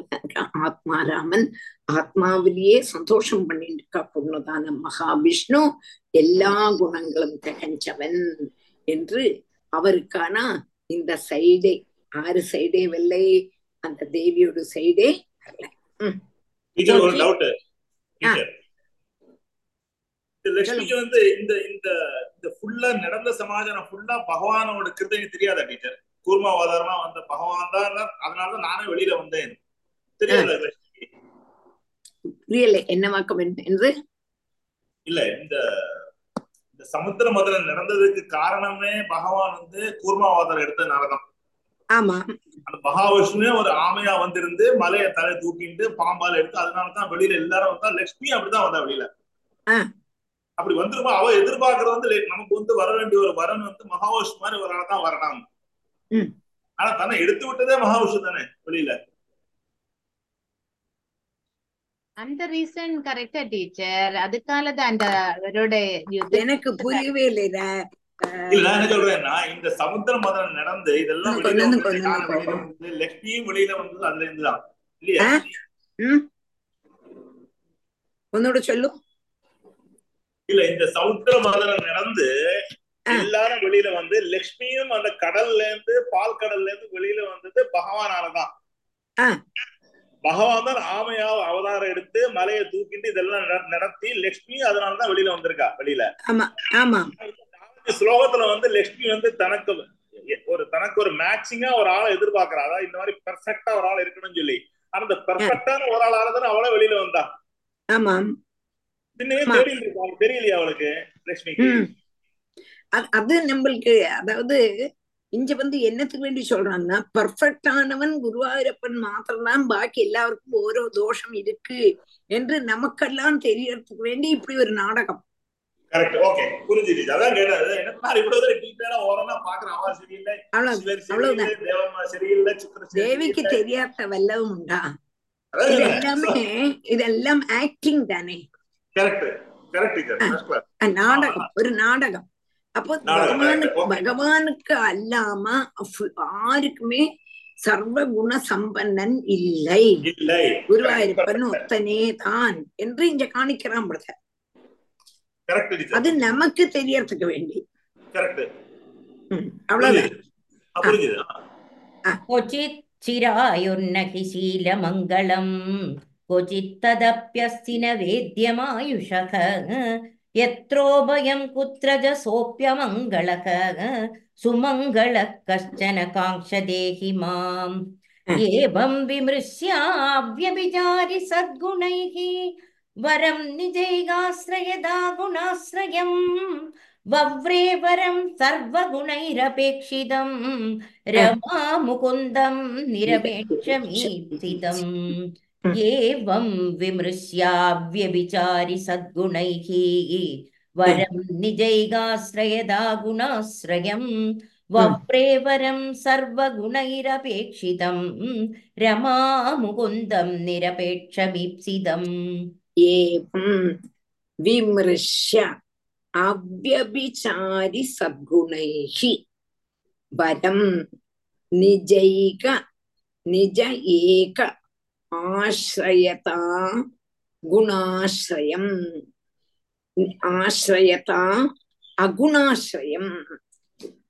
ஆத்மாராமன் ஆத்மாவிலேயே சந்தோஷம் பண்ணிட்டு இருக்கா பொண்ணுதான மகாவிஷ்ணு. எல்லா குணங்களும் திகஞ்சவன் என்று அவருக்கான இந்த சைடே ஆறு சைடே வெள்ளை அந்த தேவியோட சைடே. லட்சுமிக்கு வந்து இந்த இந்த இந்த ஃபுல்லா நடந்த சமாச்சாரம் ஃபுல்லா பகவானோட கிருதங்க தெரியாதா டீச்சர்? கூர்மாவாதாரமா வந்த பகவான் தான் அதனாலதான் நானே வெளியில வந்தேன். தெரியாதா புரியல என்னவாக்கம் என்று இல்ல இந்த இந்த சமுத்திர முதல்ல நடந்ததுக்கு காரணமே பகவான் வந்து கூர்மாவாதாரம் எடுத்ததுனாலதான் ஆமா. அந்த மகாவிஷ்ணுவே ஒரு ஆமையா வந்திருந்து மலையை தலை தூக்கிட்டு பாம்பால எடுத்து அதனாலதான் வெளியில எல்லாரும் வந்தா லட்சுமி அப்படிதான் வந்தா வெளியில. அப்படி வந்துருமா? அவ எதிர்பார்க்கறது வந்து நமக்கு வந்து வர வேண்டிய ஒரு வரன் வந்து மகாவிஷ்ணு மாதிரி ஒரு ஆள் தான் வரணும். ஆனா தன்னை எடுத்து விட்டதே மகாவிஷ்ணு தானே வெளியில. அந்த ரீசன் கரெக்டா டீச்சர் அதுக்கால அந்த எனக்கு புரியவே இல்ல இல்ல என்ன சொல்றேன்னா இந்த சமுத்திர மதம் நடந்து இதெல்லாம் லக்ஷ்மியும் வெளியில வந்தது அதுல இருந்துதான் இல்லையா? ஒன்னோட சொல்லும் இல்ல இந்த சமுத்திர மதம் நடந்து எல்லாரும் வெளியில வந்து லக்ஷ்மியும் அந்த கடல்ல இருந்து பால் கடல்ல இருந்து வெளியில வந்தது பகவானாலதான். பகவான் தான் ஆமையா அவதாரம் எடுத்து மலையை தூக்கிட்டு இதெல்லாம் நட- நடத்தி லக்ஷ்மி அதனாலதான் வெளியில வந்திருக்கா வெளியில. ஸ்லோகத்துல வந்து லக்ஷ்மி வந்து தனக்கு ஒரு தனக்கு ஒரு மேட்சிங்கா ஒரு ஆளை எதிர்பார்க்கறா. அதாவது இந்த மாதிரி பெர்ஃபெக்டா ஒரு ஆள் இருக்கணும்னு சொல்லி. அந்த பெர்ஃபெக்டான ஒரு ஆள் ஆனதுன்னு அவளே வெளியில வந்தா. சின்னவே ஆமா. தெரியல தெரியலையா அவளுக்கு லக்ஷ்மிக்கு? அது நம்மளுக்கு அதாவது இங்க வந்து என்னத்துக்கு வேண்டி சொல்றாங்கன்னா பர்ஃபெக்ட் ஆனவன் குருவாயூரப்பன் மாத்திரம்தான் பாக்கி எல்லாருக்கும் ஓரோ தோஷம் இருக்கு என்று நமக்கெல்லாம் தெரியறதுக்கு வேண்டி இப்படி ஒரு நாடகம். தேவிக்கு தெரியாத வல்லவும் உண்டா? அதான் இது இல்ல. எல்லாமே இதெல்லாம் ஆக்டிங் தானே? நாடகம். ஒரு நாடகம். அப்போ பகவானுக்கு பகவானுக்கு அல்லாம ஆருக்குமே சர்வ குண சம்பன்னன் இல்லை குருவாயிருப்பன் ஒத்தனே தான் என்று இங்க காணிக்கிறான் பிரதர் அது நமக்கு தெரியறதுக்கு வேண்டி அவ்வளவுதான் சிராயுன்னகி சீலமங்கலம் கொச்சித்ததப்பியஸ்தின வேத்தியமாயுஷக शीलमङ्गलम् क्वचित्तदप्यस्ति न वेद्यमायुषः यत्रोभयं कुत्र च सोऽप्यमङ्गलः सुमङ्गलः कश्चन काङ्क्षदेहि माम् एवं विमृश्याव्यभिचारि सद्गुणैः वरं निजैगाश्रयदा गुणाश्रयम् वव्रे वरं सर्वगुणैरपेक्षितं रमा मुकुन्दं निरपेक्षमीप्सितम् एवं विमृश्याव्यभिचारि सद्गुणैः वरं निजैगाश्रयदा गुणाश्रयं वप्रेवरं सर्वगुणैरपेक्षितं रमामुकुन्दं निरपेक्षमीप्सितम् एवं विमृश्य अव्यभिचारि सद्गुणैः वरं निजैक निज एक ஆசிரியதா குணாசிரயம். ஆசிரியதா அகுணாசிரயம்.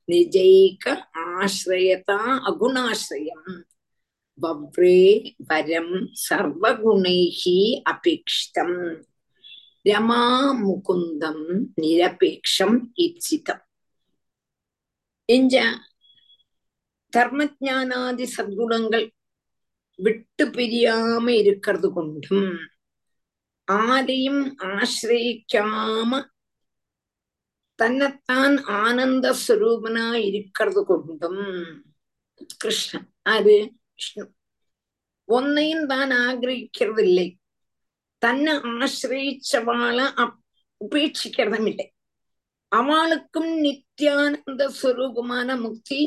நிஜைக ஆசிரியதா அகுணாசிரயம். வவ்ரே வரம் சர்வகுணைஹி அபேக்ஷிதம். ரமா முகுந்தம் நிரபேக்ஷம் இப்சிதம் எஞ்ச தர்மஜானாதி சத்குணங்கள் விட்டு பிரியாம இருக்கிறது கொண்டும் ஆரையும் ஆசிரயிக்காம தன்னைத்தான் ஆனந்த ஸ்வரூபனா இருக்கிறது கொண்டும். கிருஷ்ணன். ஆரு விஷ்ணு. ஒன்னையும் தான் ஆகிரகிக்கிறதில்லை. தன்னை ஆசிரயிச்சவாள உபேட்சிக்கிறதும் இல்லை அவளுக்கும் நித்யானந்த ஸ்வரூபமான முக்தி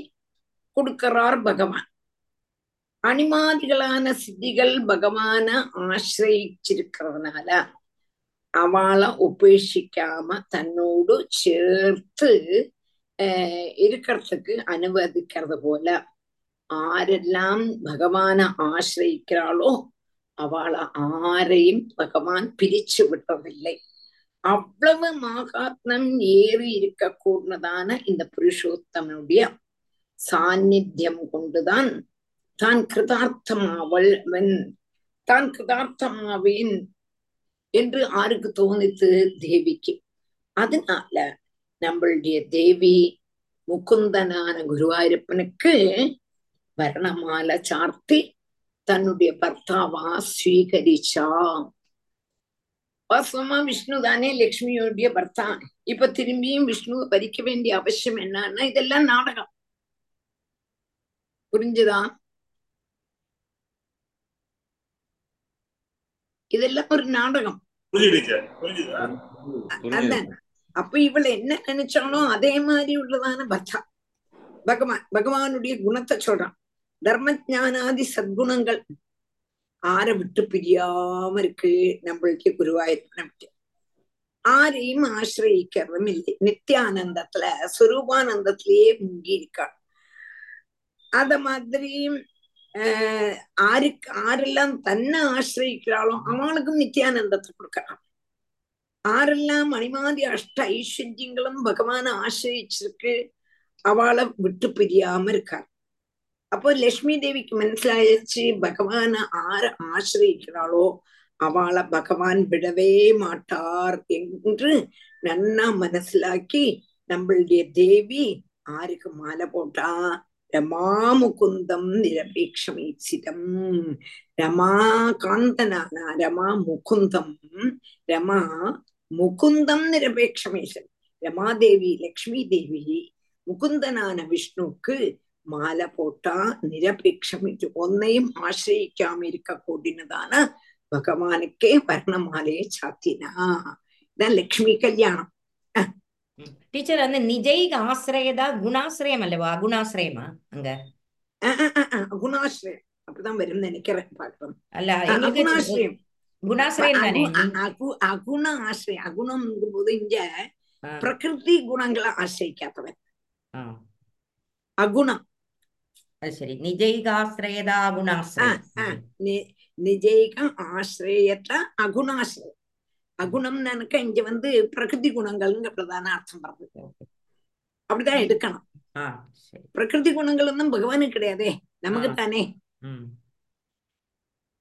கொடுக்கிறார் பகவான். அனிமாதிகளான சித்திகள் பகவான ஆசிரயிச்சிருக்கிறதுனால அவளை உபேட்சிக்காம தன்னோடு சேர்த்து இருக்கிறதுக்கு அனுமதிக்கிறது போல ஆரெல்லாம் பகவான ஆசிரயிக்கிறாளோ அவளை ஆரையும் பகவான் பிரிச்சு விட்டதில்லை. அவ்வளவு மகாத்மம் ஏறி இருக்க கூடதான இந்த புருஷோத்தமனுடைய சாநித்தியம் கொண்டுதான் தான் கிருதார்த்தமாவள் அவன் தான் கிருதார்த்தமாவேன் என்று ஆருக்கு தோணித்து தேவிக்கு. அதனால நம்மளுடைய தேவி முக்குந்தனான குருவாயூரப்பனுக்கு வர்ணமால சார்த்தி தன்னுடைய பர்த்தாவா ஸ்வீகரிச்சா. வாஸ்தவமா விஷ்ணு தானே லக்ஷ்மியோடைய பர்த்தா. இப்ப திரும்பியும் விஷ்ணுவை பறிக்க வேண்டிய அவசியம் என்னன்னா இதெல்லாம் நாடகம். புரிஞ்சுதான் இதெல்லாம் ஒரு நாடகம். அதான். அப்ப இவள் என்ன நினைச்சாலும் அதே மாதிரி உள்ளதான பர்த்தா பகவான் பகவானுடைய குணத்தை சொல்றான். தர்ம ஞானாதி சத்குணங்கள் ஆரை விட்டு பிரியாம இருக்கு நம்மளுக்கு குருவாயிருப்பனை விட்டு ஆரையும் ஆசிரயிக்கிறதும் இல்லை. நித்தியானந்தத்துல சுரூபானந்தத்திலேயே முங்கி இருக்காள் அத மாதிரி ஆஹ் ஆருக்கு ஆரெல்லாம் தன்னை ஆசிரயிக்கிறாளோ அவளுக்கும் நித்தியானந்தத்தை கொடுக்கறான் ஆரெல்லாம் மணிமாதி அஷ்ட ஐஸ்வர்யங்களும் பகவான ஆசிரயிச்சிருக்கு. அவளை விட்டு பிரியாம இருக்கார். அப்போ லட்சுமி தேவிக்கு மனசிலாயிருச்சு பகவான ஆர ஆசிரயிக்கிறாளோ அவளை பகவான் விடவே மாட்டார் என்று நன்னா மனசிலாக்கி நம்மளுடைய தேவி ஆருக்கு மாலை போட்டா ரமா முகுந்தம் நிரபேட்சம் ஈச்சிதம் ரமா காந்தனான ரமா முகுந்தம் ரமா முகுந்தம் நிரபேட்சமேசன் ரமாதேவி லக்ஷ்மி தேவி முகுந்தனான விஷ்ணுக்கு மாலை போட்டா நிரபேட்சம் ஒன்னையும் ஆசிரியிக்காம இருக்க கூடினதான பகவானுக்கே வர்ணமாலையை சாத்தினா. இதான் லக்ஷ்மி கல்யாணம். டீச்சர் அந்த நிஜைக ஆசிரியதா குணாசிரயம் அல்லவா? அகுணாசிரயமா அங்க? குணாசிரியம் அப்படிதான் வரும் நினைக்கிறேன் பாக்குறோம் அல்ல அகுணாசிரியம். குணாசிரயம் தானே? அகு அகு அகுண ஆசிரியம் அகுணம் போது இங்க பிரகிருதி குணங்களை ஆசிரிக்காதவன் அகுணம். அது சரி. நிஜைகாசிரயதா ஆஹ் குணாசிரயம்? ஆஹ் நி- நிஜைக ஆசிரியத்த அகுணாசிரியம் அகுணம் நினைக்க இங்க வந்து பிரகிருதி குணங்கள்ங்க பிரதான அர்த்தம் வருது அப்படிதான் எடுக்கணும் ஆ சரி பிரகிருதி குணங்கள் ஒன்றும் பகவானுக்கு கிடையாதே நமக்கு ஆ. தானே ம்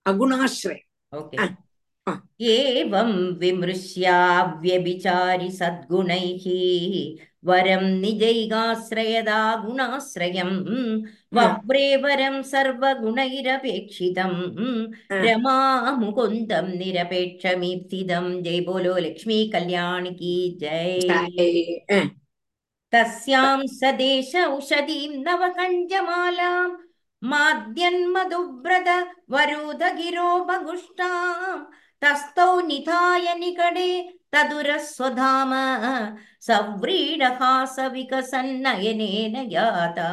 அகுணாசிரியம் ओके आ, आ. एवं विमृश्याव्यभिचारि सद्गुणैः वरं निजैगाश्रयदा गुणाश्रयम् वव्रे वरं सर्वगुणैरपेक्षितम् आ. रमा मुकुन्दं निरपेक्षमीप्सितं जय बोलो लक्ष्मी कल्याण की जय அஹ் तस्यां सदेश औषधीं नवकञ्जमालां माद्यन्मधुव्रत वरुदगिरो बगुष्टां तस्थौ निधाय निकटे तदुरस्वधाम सव्रीडहासविकसन्नयनेन याता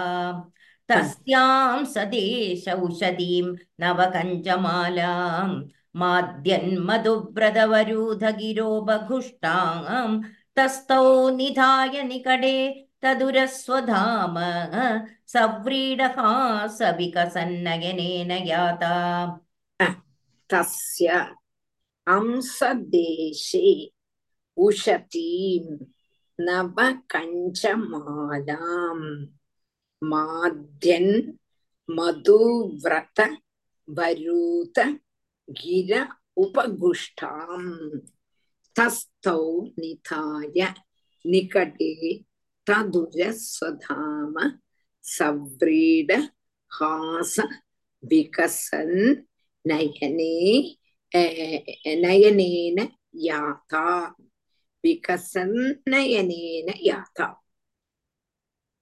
तस्यां सदेश औषधीं नवकञ्जमालां माद्यन्मधुव्रतवरुधगिरो बघुष्टां तस्थौ निधाय निकटे तदुरस्वधाम सव्रीडहासविकसन्नयनेन याता। तस्य अंसदेशे उशतीं നവ மாத்யன் மதுவிரத வரூத கிர உபகுஷ்டாம் தஸ்தௌ நிதாய நிகடே ததுரஸ்வதாம சவ்ரீட ஹாச விகசன் நயனே நயனேன யாதா விகசன் நயனேன யாதா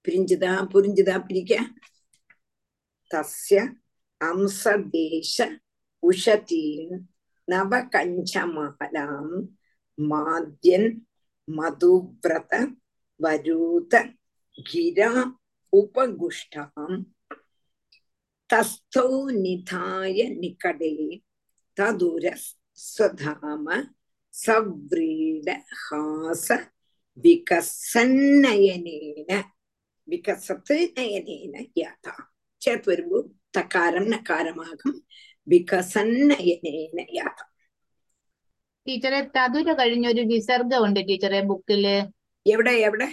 பிரிஞ்சுதா புரிஞ்சுதா பிரிக்க தஸ்ய அம்சதேச உஷதீன் நவகஞ்சமாலாம் மாத்யன் மதுவிரத வரூத கிரா உபகுஷ்டாம் தஸ்தோ நிதாய நிகடே ததுரஸ்வதாம சவ்ரீட ஹாச விகசன்னயனேன വികസത്ത് നയനേന യാഥ ചേർത്ത് വരുമ്പോ തക്കാരം നക്കാരമാകും. വികസന്നയനേന യാഥ ടീച്ചറെ തതുര കഴിഞ്ഞൊരു വിസർഗം ഉണ്ട് ടീച്ചറെ ബുക്കിൽ. എവിടെ എവിടെ?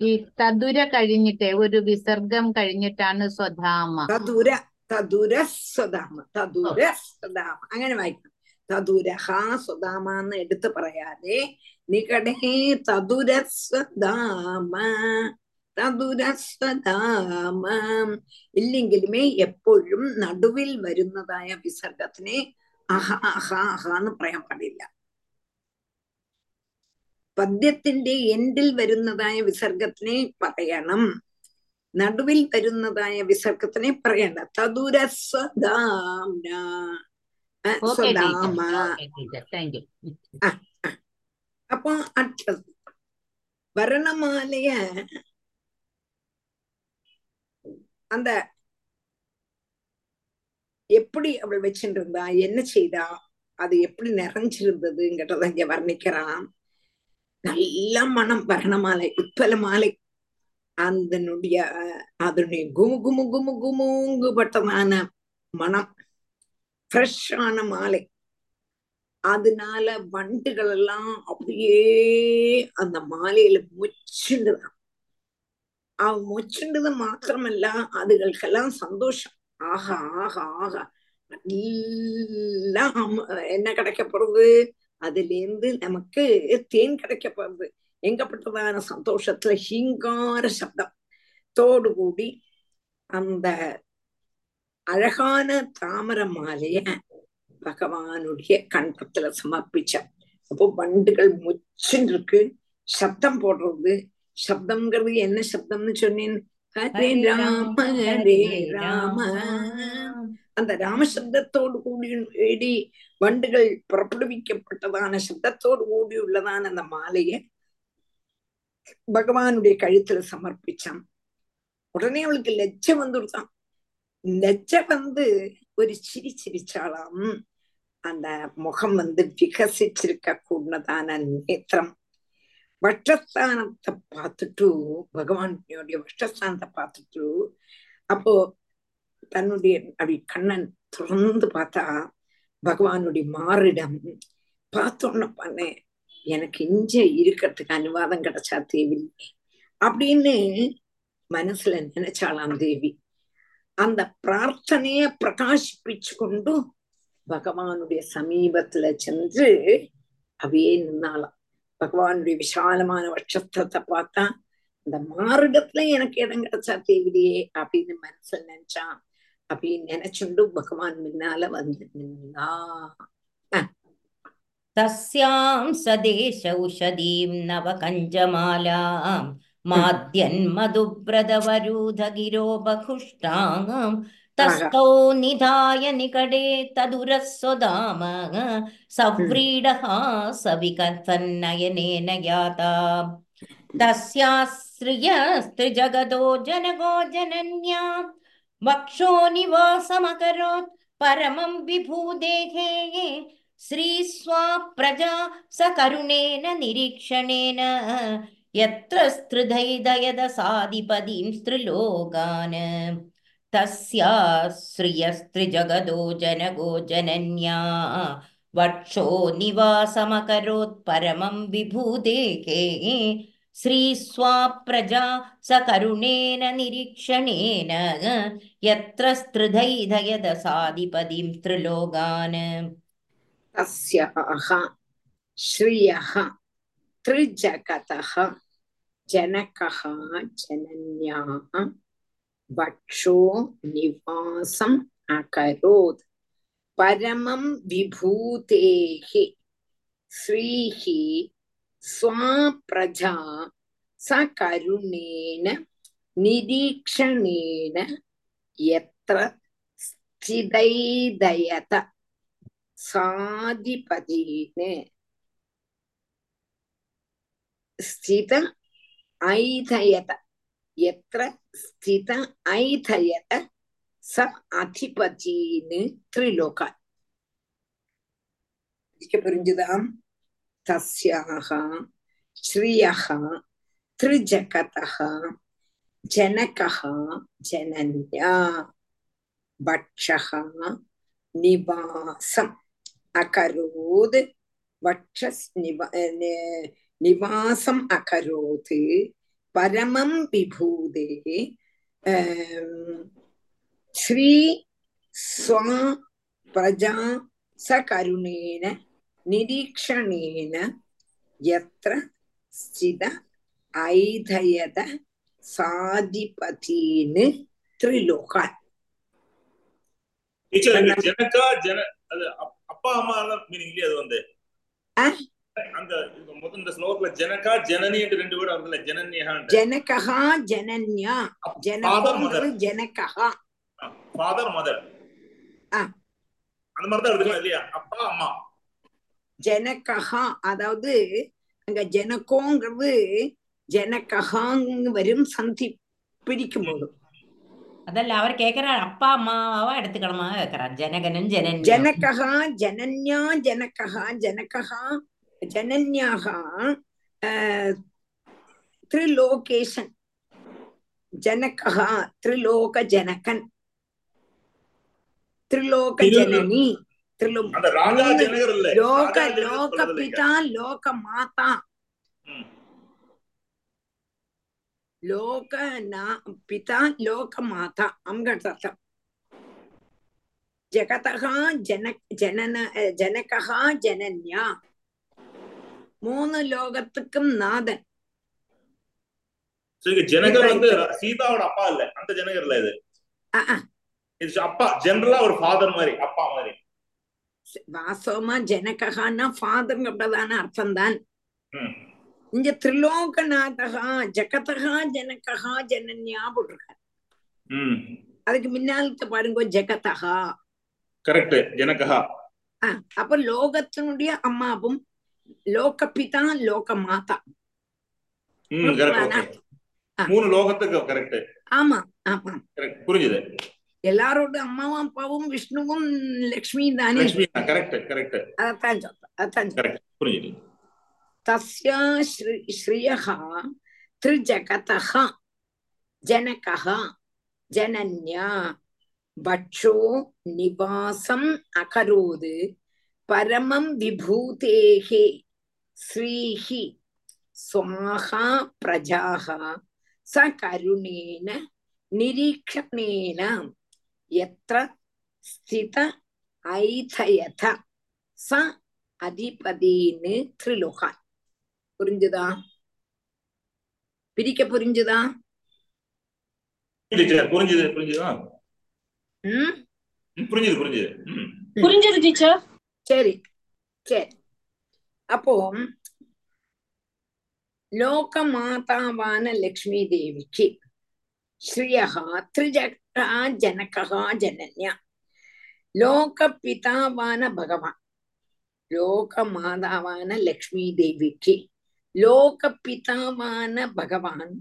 ഈ തതുര കഴിഞ്ഞിട്ട് ഒരു വിസർഗം കഴിഞ്ഞിട്ടാണ് സ്വധാമ. തതുര തതുര സ്വധാമ തതുര സ്വധാമ. അങ്ങനെ വായിക്കണം. ഹാ സ്വധാമ എന്ന് എടുത്ത് പറയാതെ നികടേ തതുര സ്വധാമ. തദുര സ്വധാമ ഇല്ലെങ്കിലുമേ എപ്പോഴും നടുവിൽ വരുന്നതായ വിസർഗത്തിനെ അഹ അഹ അഹ എന്ന് പറയാൻ പാടില്ല. പദ്യത്തിന്റെ എൻഡിൽ വരുന്നതായ വിസർഗത്തിനെ പറയണം. നടുവിൽ വരുന്നതായ വിസർഗത്തിനെ പറയണ്ട. തദുര അപ്പൊ സ്വദാമ. ടീച്ചർ താങ്ക് அந்த எப்படி அவள் வச்சிருந்தா என்ன செய்தா அது எப்படி நிறைஞ்சிருந்ததுங்கிறத இங்க வர்ணிக்கிறான். நல்ல மனம் வர்ணமாலை உட்பல மாலை அதனுடைய அதனுடைய குமு குமு குமு குமுங்குபட்டதான மனம். ஃப்ரெஷ்ஷான மாலை. அதனால வண்டுகள் எல்லாம் அப்படியே அந்த மாலையில முச்சுண்டுதான் அவன் முச்சுண்டது மாத்திரமல்ல அதுகளுக்கெல்லாம் சந்தோஷம். ஆஹா ஆஹா ஆஹா எல்லாம் என்ன கிடைக்க போறது? அதுல இருந்து நமக்கு தேன் கிடைக்க போறது. எங்கப்பட்டதான சந்தோஷத்துல ஹிங்கார சப்தம். தோடு கூடி அந்த அழகான தாமர மாலைய பகவானுடைய கண்டத்துல சமர்ப்பிச்சான் அப்போ வண்டுகள் முச்சுன்னு இருக்கு சப்தம் போடுறது சப்தம்ங்கிறது என்ன சப்தம்னு சொன்னேன் ஹரே ராம ஹரே ராம அந்த ராமசப்தத்தோடு கூடி வண்டுகள் புறப்படுவிக்கப்பட்டதான சப்தத்தோடு கூடி உள்ளதான அந்த மாலைய பகவானுடைய கழுத்துல சமர்ப்பிச்சான் உடனே அவளுக்கு லெச்ச வந்துடுதான் லெச்ச வந்து ஒரு சிரி சிரிச்சாலாம் அந்த முகம் வந்து விகசிச்சிருக்க கூடதான நேத்திரம் வட்டஸ்தானத்தை பார்த்துட்டு பகவானுடைய வட்டஸ்தானத்தை பார்த்துட்டு அப்போ தன்னுடைய அப்படி கண்ணன் திறந்து பார்த்தா பகவானுடைய மாறிடம் பார்த்தோன்ன பண்ணேன் எனக்கு இஞ்ச இருக்கிறதுக்கு அனுவாதம் கிடைச்சா தேவையில்லை அப்படின்னு மனசுல நினைச்சாளாம் தேவி. அந்த பிரார்த்தனைய பிரகாசிப்பிச்சு கொண்டு பகவானுடைய சமீபத்துல சென்று அவையே நின்னாலாம் பகவானுடைய விசாலமான வட்சத்தை பார்த்தா இந்த மார்க்கத்துல எனக்கு இடம் கிடைச்சா தேவியே அப்படின்னு மனசுல நினைச்சான். அப்படின்னு நினைச்சுண்டு பகவான் முன்னால வந்து நின்னா தஸ்யாம் சதேஷ உஷதீம் நவகஞ்சமாலாம். மாத்யன் மதுப்ரதவரூதகிரோ பகுஷ்டாம் तस्थौ निधाय निकटे तदुरस्वदाम सव्रीडः सविकसन्नयनेन याता तस्याश्रियस्त्रिजगदो जनको जनन्या वक्षो निवासमकरोत् परमं विभूदेहे श्रीस्वा प्रजा सकरुणेन निरीक्षणेन यत्र स्त्रिधैदयदसादिपदीं स्त्रिलोकान् तस्याश्रियस्त्रिजगदो जनको जनन्या। वक्षो निवासमकरोत् परमं विभूदेहे श्रीस्वाप्रजा सकरुणेन निरीक्षणेन यत्र स्त्रिधैधयदसाधिपतिं त्रिलोकान्। तस्याः श्रियः त्रिजगतः वक्षो निवासम् अकरोत्। परमं विभूतेः श्रीः स्वाप्रजा सकरुणेन निरीक्षणेन यत्र स्थितैदयत साधिपतीन् स्थित ऐधयत। എത്ര സ്ഥിത ഐധയത സ അധിപതീന് ത്രിലോക പുരിഞ്ചിതാം തസ്യാഹ ശ്രിയഹ ത്രിജഗതഃ ജനകഃ ജനന്യ ഭക്ഷഃ നിവാസം അകരോത് വക്ഷസ് നിവാസം അകരോത് பரமம் விபூதே ஸ்ரீ ஸ்வா பிரஜா சகருணேன நிரீக்ஷணேன யத்ர ஸ்தித ஐதயத சாதிபதீனு திரிலோகான் ஜனக்கா ஜன அப்பா அம்மா மீனிங்லயே அது வந்து அந்த முதல் இந்த ஸ்லோகத்துல ஜனகா ஜனனி என்று ரெண்டு பேரும் வருதுல ஜனன்யா ஜனகா ஜனன்யா ஜனகா ஃபாதர் மதர் அந்த மாதிரி தான் இல்லையா? அப்பா அம்மா. ஜனகா அதாவது அங்க ஜனகோங்கிறது ஜனகஹாங்க வரும் சந்தி பிரிக்கும் போது അതല്ല അവർ കേക്കറാ അപ്പ അമ്മാവ എടുത്തുക്കണമാ കേക്കറാ ജനകനും ജനൻ ജനകഹ ജനന്യാ ജനകഹ ജനകഹ ஜனன்யாக திரிலோகேஷன் ஜனகா திரிலோக ஜனகன். திரிலோக ஜனனி. லோக லோக பிதா லோக மாதா. லோக பிதா லோக மாதா. அம்கர்த்தம் ஜகதா ஜன ஜனன ஜனகா ஜனன்யா. மூணு லோகத்துக்கும் நாதன். சரி ஜனகர் வந்து சீதாவோட அப்பா இல்ல. அந்த ஜனகர் இல்ல இது. இது அப்பா ஜெனரலா ஒரு ஃபாதர் மாதிரி அப்பா மாதிரி. வாசவமா ஜனகஹான்னா ஃபாதர்ங்கிறதான அர்த்தம் தான். இங்க திரிலோகநாதகா ஜகதகா ஜனகஹா ஜனன்யா போட்டிருக்காரு. அதுக்கு முன்னாலத்த பாருங்க ஜெகதகா. கரெக்ட் ஜனகா ஆ, அப்ப லோகத்தினுடைய அம்மாவும் லோக பிதா லோக மாதா ம் கரெக்ட் ஆ. மூணு லோகத்துக்கு கரெக்ட் ஆமா ஆமா கரெக்ட் புரிஞ்சுது எல்லாரோட அம்மாவும் அப்பாவும் விஷ்ணுவும் லக்ஷ்மியும் தானே லட்சுமி கரெக்ட் கரெக்ட் அதான் சொல்றேன் அதான் சொல்றேன் கரெக்ட் புரிஞ்சுது தஸ்யா ஸ்ரீ ஸ்ரீயः त्रिजगतः जनकः जनन्या भक्षो निवासम् अकरोत् பரமம் விபூதேகே ஸ்ரீஹி சுவாகா பிரஜாகா ச கருணேன நிரீக்ஷணேன எத்திர ஸ்தித ஐதயத ச அதிபதின்னு திருலோகான் புரிஞ்சுதா பிரிக்க புரிஞ்சுதா புரிஞ்சுது புரிஞ்சுதா புரிஞ்சுது புரிஞ்சுது புரிஞ்சுது டீச்சர் சரி சரி. அப்போ லோக மாதாவான லக்ஷ்மி தேவிக்கு ஸ்ரீயகா திரிஜகா ஜனகா ஜனன்யா. லோக பிதாவான பகவான் லோக மாதாவான லக்ஷ்மி தேவிக்கு லோக பிதாவான பகவான்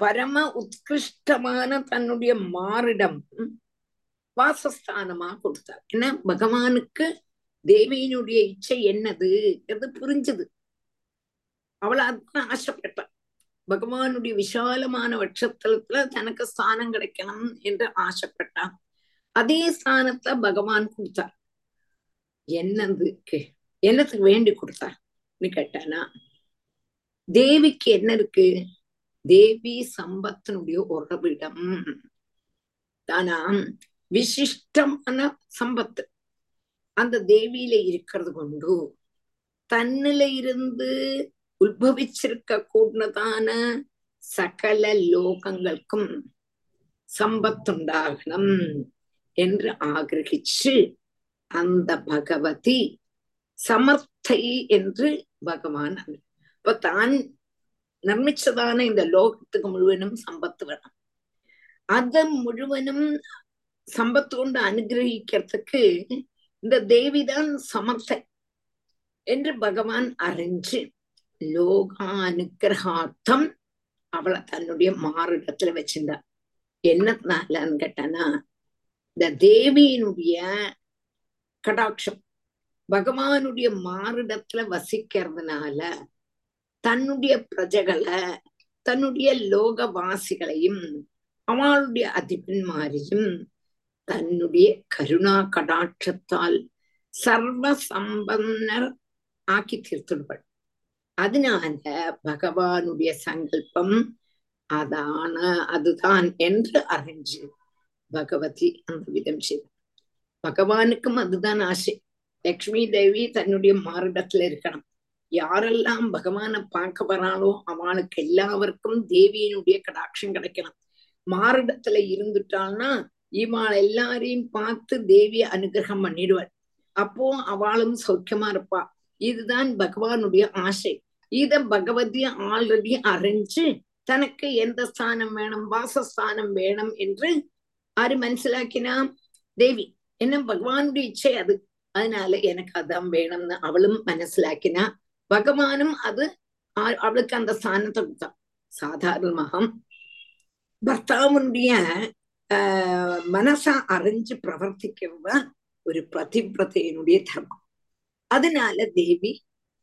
பரம உத்கிருஷ்டமான தன்னுடைய மாறிடம் வாசஸ்தானமா கொடுத்தார். ஏன்னா பகவானுக்கு தேவியினுடைய இச்சை என்னது என்று புரிஞ்சது. அவள் அதுதான் ஆசைப்பட்டா பகவானுடைய விசாலமான வட்சத்தலத்துல தனக்கு ஸ்தானம் கிடைக்கணும் என்று ஆசைப்பட்டான். அதே ஸ்தானத்தை பகவான் கொடுத்தார். என்னதுக்கு என்னத்துக்கு வேண்டி கொடுத்தார்? கேட்டானா தேவிக்கு என்ன இருக்கு? தேவி சம்பத்தினுடைய உறவிடம். தானா விசிஷ்டமான சம்பத்து. அந்த தேவியில இருக்கிறது கொண்டு தன்னில இருந்து உத்பவிச்சிருக்க கூடதான சகல லோகங்களுக்கும் சம்பத்துண்டாகணும் என்று ஆகிரகிச்சு அந்த பகவதி சமர்த்தை என்று பகவான் இப்ப தான் நிர்மிச்சதான இந்த லோகத்துக்கு முழுவதும் சம்பத்து வேணும். அது முழுவதும் சம்பத்து கொண்டு அனுகிரகிக்கிறதுக்கு இந்த தேவிதான் சமர்த்தன் என்று பகவான் அறிஞ்சு லோகானுகிரகார்த்தம் அவளை தன்னுடைய மாறிடத்துல வச்சிருந்தா என்னத்தினாலன்னு கேட்டனா இந்த தேவியினுடைய கடாட்சம் பகவானுடைய மாறிடத்துல வசிக்கிறதுனால தன்னுடைய பிரஜைகளை தன்னுடைய லோகவாசிகளையும் அவளுடைய அதிபன்மாரையும் தன்னுடைய கருணா கடாட்சத்தால் சர்வ சம்பன்னர் ஆக்கி தீர்த்துடுவள் அதனால பகவானுடைய சங்கல்பம் அதான அதுதான் என்று அறிஞ்சு பகவதி அந்த விதம் செய்தார். பகவானுக்கும் அதுதான் ஆசை. லக்ஷ்மி தேவி தன்னுடைய மாறிடத்துல இருக்கணும். யாரெல்லாம் பகவானை பார்க்க வராளோ அவளுக்கு எல்லாருக்கும் தேவியினுடைய கடாட்சம் கிடைக்கணும். மாறிடத்துல இருந்துட்டாள்னா இவாள் எல்லாரையும் பார்த்து தேவிய அனுகிரகம் பண்ணிடுவார். அப்போ அவளும் சௌக்கியமா இருப்பா. இதுதான் பகவானுடைய ஆசை. இத பகவதி ஆல்ரெடி அறிஞ்சு தனக்கு எந்த ஸ்தானம் வேணும் வாசஸ்தானம் வேணும் என்று ஆறு மனசிலாக்கினா தேவி. என்ன பகவானுடைய இச்சை அது. அதனால எனக்கு அதான் வேணும்னு அவளும் மனசிலாக்கினா. பகவானும் அது அவளுக்கு அந்த ஸ்தானத்தை கொடுத்தான். சாதாரணமாக பர்த்தாவுடைய மனசா அறிஞ்சு பிரவர்த்திக்கிறதுதான் ஒரு பதிவிரதையினுடைய தர்மம் அதனால தேவி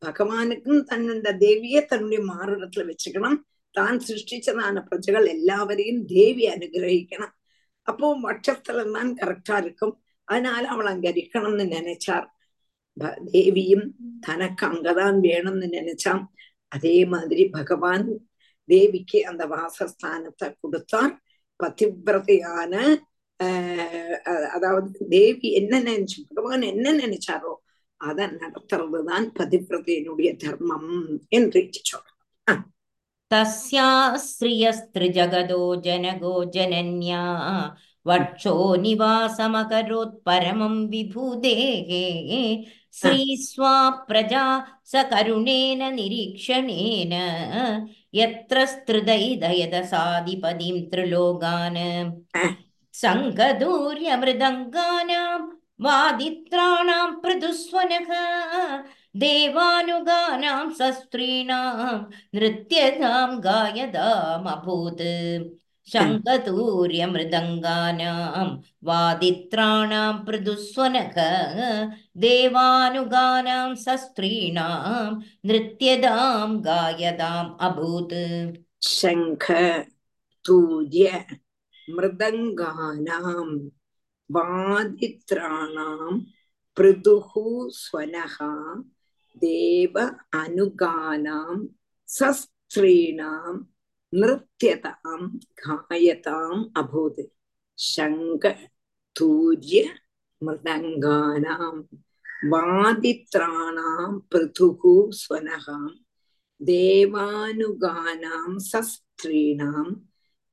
பகவானுக்கும் தன்னுடைய தேவியே தன்னுடைய மாறுடத்துல வச்சுக்கணும் தான் சிருஷ்டிச்சதான பிரஜைகள் எல்லாவரையும் தேவி அனுகிரகிக்கணும் அப்போ வட்சத்துல தான் கரெக்டா இருக்கும் அதனால அவள் அங்க இருக்கணும்னு நினைச்சார் தேவியும் தனக்கு அங்கதான் வேணும்னு நினைச்சான் அதே மாதிரி பகவான் தேவிக்கு அந்த வாசஸ்தானத்தை கொடுத்தார் பதிவிரதையான ஆஹ் அதாவது தேவி என்ன நினைச்சு பகவான் என்ன நினைச்சாரோ அதை நடத்துறதுதான் பதிவிரதையினுடைய தர்மம் என்று சொல்றோம் तस्या श्रियस्त्रिजगदो जनगो जनन्या वक्षो निवासमकरोत् परमं विभुदेः श्रीस्वा प्रजा सकरुणेन निरीक्षणेन यत्र स्त्रिदैदयदसादिपदीं त्रिलोकान् सङ्गदूर्यमृदङ्गानां वादित्राणां पृथुस्वनः देवानुगानां सस्त्रीणां नृत्यतां गायदामभूत् शङ्खतूर्यमृदङ्गानां वादित्राणां पृथुस्वनः देवानुगानां सस्त्रीणां नृत्यदां गायदाम् अभूत् शङ्ख तूर्य मृदङ्गानां वादित्राणां पृथुः स्वनः देव अनुगानां सस्त्रीणां नृत्यतां गायताम् अभूत्। शङ्ख तूर्य मृदङ्गानां वादित्राणां पृथुः स्वनः देवानुगानां सस्त्रीणां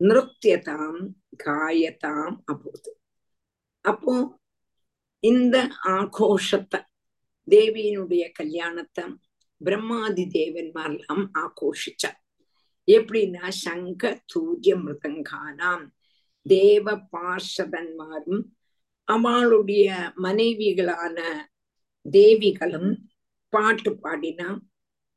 நிறுத்தியதாம் காயத்தாம் அப்போது அப்போ இந்த ஆഘോഷத்தை தேவியினுடைய கல்யாணத்தை பிரம்மாதி தேவன்மாரெல்லாம் ஆഘോഷിச்சார் எப்படின்னா சங்க தூரிய மிருதங்கானாம்? தேவ பார்ஷதன்மாரும் அவளுடைய மனைவிகளான தேவிகளும் பாட்டு பாடினா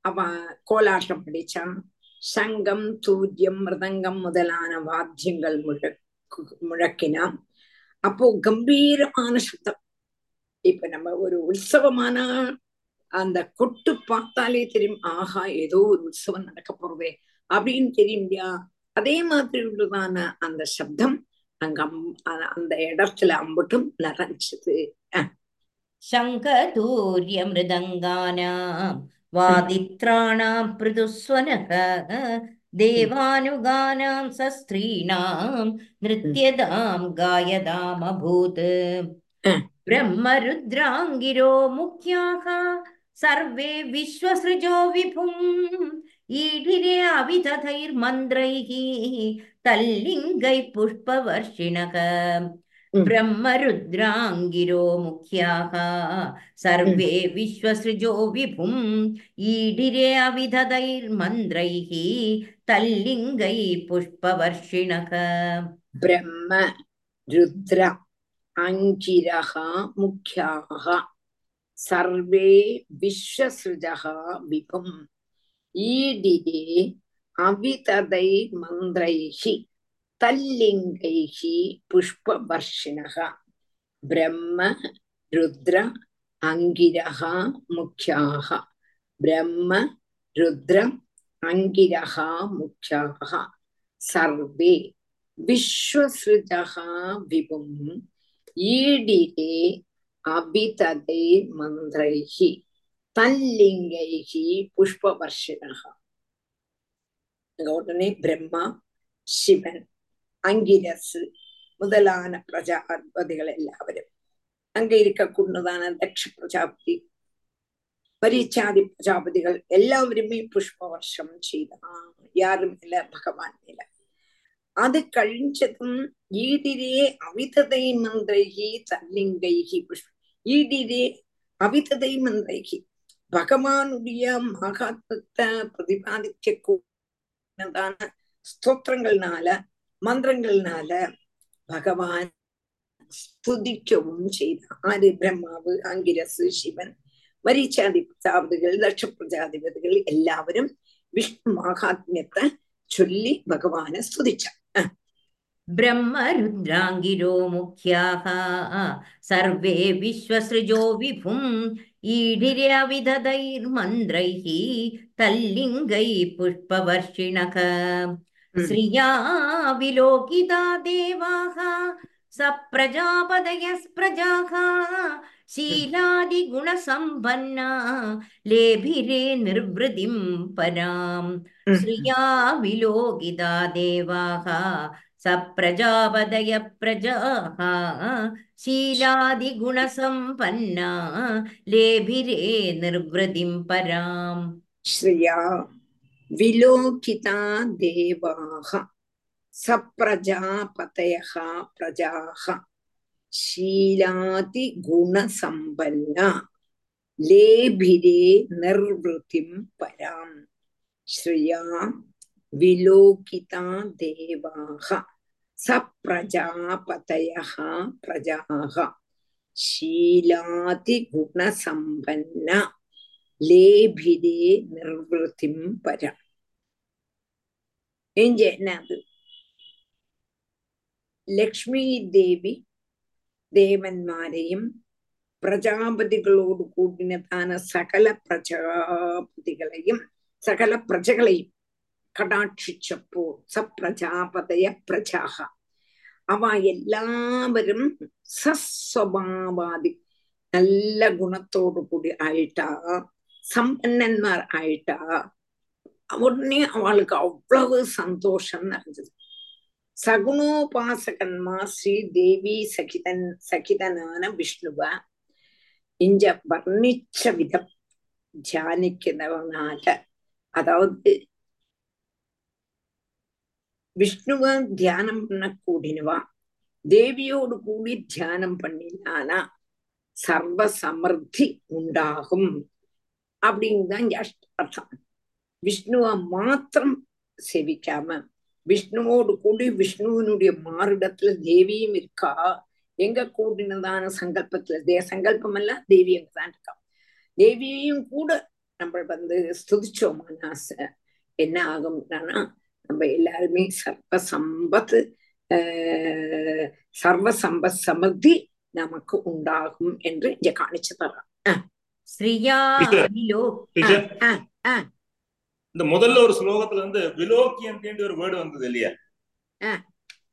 அவ கோலாட்டம் படிச்சான் சங்கம் தூரியம் மிருதங்கம் முதலான வாத்தியங்கள் முழக்கு முழக்கினான் அப்போ கம்பீரமான சுத்தம். இப்ப நம்ம ஒரு உற்சவமான அந்த கொட்டு பார்த்தாலே தெரியும் ஆஹா ஏதோ ஒரு உற்சவம் நடக்க போறதே. அப்படின்னு தெரியும் இல்லையா அதே மாதிரி உள்ளதான அந்த சப்தம் அங்க அந்த இடத்துல அம்பட்டும் நிறைஞ்சது. சங்கதூரிய மிருதங்கானாம் வாதித்ராணாம் பிருதுஸ்வனக தேவானுகானாம் சஸ்திரீணாம் நிருத்தியதாம் காயதாம் அபூத் பிரம்மருத்ராங்கிரோ முக்கியாக சர்வே விஸ்வசிருஜோ விபும். ईडिरे अविदधैर्मन्त्रैः तल्लिङ्गैः पुष्पवर्षिणः ब्रह्मरुद्राङ्गिरो मुख्याः सर्वे विश्वसृजो विभुम् ईडिरे अविदधैर्मन्त्रैः तल्लिङ्गैः पुष्पवर्षिणः ब्रह्म रुद्र अङ्गिरः मुख्याः सर्वे विश्वसृजः विभुम् ஈடிகே அவிததை மந்திரைஹி தல்லிங்கைஹி புஷ்பவர்ஷிணக பிரம்ம ருத்ர அங்கிரக முக்கியாக பிரம்ம ருத்ர அங்கிரக முக்கியாக சர்வே விஸ்வசிருஜக விபும். ஈடிரே அபிததை மந்திரைஹி தல்லிங்கைகி புஷ்பவர்ஷினகா அங்க உடனே பிரம்மா சிவன் அங்கிரசு முதலான பிரஜாபதிகள் எல்லாவரும் அங்க இருக்கக்கூடதான தட்ச பிரஜாபதி பரீட்சாதி பிரஜாபதிகள் எல்லாவருமே புஷ்ப வருஷம் செய்தான் யாரும் இல்ல பகவான் இல்ல அது கழிஞ்சதும் ஈடிரே அவிததை மந்திரைகி தல்லிங்கைகி புஷ்ப ஈடிரே அவிததை மந்திரைகி பகவானுடைய மகாத்மத்தை பிரதிபாதிக்க கூடதான ஸ்தோத்திரங்கள்னால மந்திரங்கள்னால பகவான் ஸ்துதிக்கவும் செய்தான் ஆறு பிரம்மாவு அங்கிரசு சிவன் மரீச்சாதி பிரஜாபதிகள் தட்ச பிரஜாதிபதிகள் எல்லாவரும் விஷ்ணு மகாத்மியத்தை சொல்லி பகவானை ஸ்துதிச்சான் ब्रह्मरुद्राङ्गिरो मुख्याः सर्वे विश्वसृजो विभुम् ईडिरे अविदधैर्मन्त्रैः तल्लिङ्गैः पुष्पवर्षिणः श्रिया विलोकिता देवाः सप्रजापदयस्प्रजाः शीलादिगुणसम्पन्ना लेभिरे निर्वृतिं पराम् श्रिया विलोकिता देवाः सप्रजापदय प्रजाः शीलादिगुणसम्पन्ना लेभिरे निर्वृतिं पराम्। श्रिया, विलोकिता देवाः, सप्रजापतयः प्रजाः शीलातिगुणसम्पन्ना लेभिरे निर्वृतिं पराम्। श्रिया, विलोकिता देवाः। ச பிரஜாபதய பிரஜாக ஷீலாதிகுணசம்பன்ன லேபிதே நிர்வத்திம் பர என்னது ലക്ഷ്മി ദേവി ദേവന്മാരെയും പ്രജാപതികളോട് കൂടിനതാണ് സകല പ്രജാപതികളെയും സകല പ്രജകളെയും கடாட்சிச்சப்போ ச பிரஜாபதய பிரஜாக அவ எல்லாவரும் சஸ்வபாவாதி நல்ல குணத்தோடு கூடி ஆயிட்டா சம்பன்னன்மார் ஆயிட்டா உடனே அவளுக்கு அவ்வளவு சந்தோஷம் நடந்தது. சகுணோபாசகன்மா ஸ்ரீ தேவி சகிதன் சகிதனான விஷ்ணுவ இஞ்ச வர்ணிச்ச விதம் தியானிக்கிறவனால அதாவது விஷ்ணுவ தியானம் பண்ண கூடினவா தேவியோடு கூடி தியானம் பண்ணினானா சர்வ சமர்த்தி உண்டாகும் அப்படின்னுதான் அர்த்தம். விஷ்ணுவ மாத்திரம் சேவிக்காம விஷ்ணுவோடு கூடி விஷ்ணுவனுடைய மாறிடத்துல தேவியும் இருக்கா? எங்க கூடினதான சங்கல்பத்துல? தே சங்கல்பம் எல்லாம் தேவி அங்கதான் இருக்கா. தேவியையும் கூட நம்ம வந்து ஸ்துதிச்சோம்னா என்ன ஆகும்னா நம்ம எல்லாருமே சர்வ சம்பத் சர்வ சம்பத் சமர்த்தி நமக்கு உண்டாகும் என்று இங்க காணிச்சு தர்றான் இந்த முதல்ல ஒரு ஸ்லோகத்துல வந்து விலோக்கியம் ஒரு வேர்டு வந்தது இல்லையா.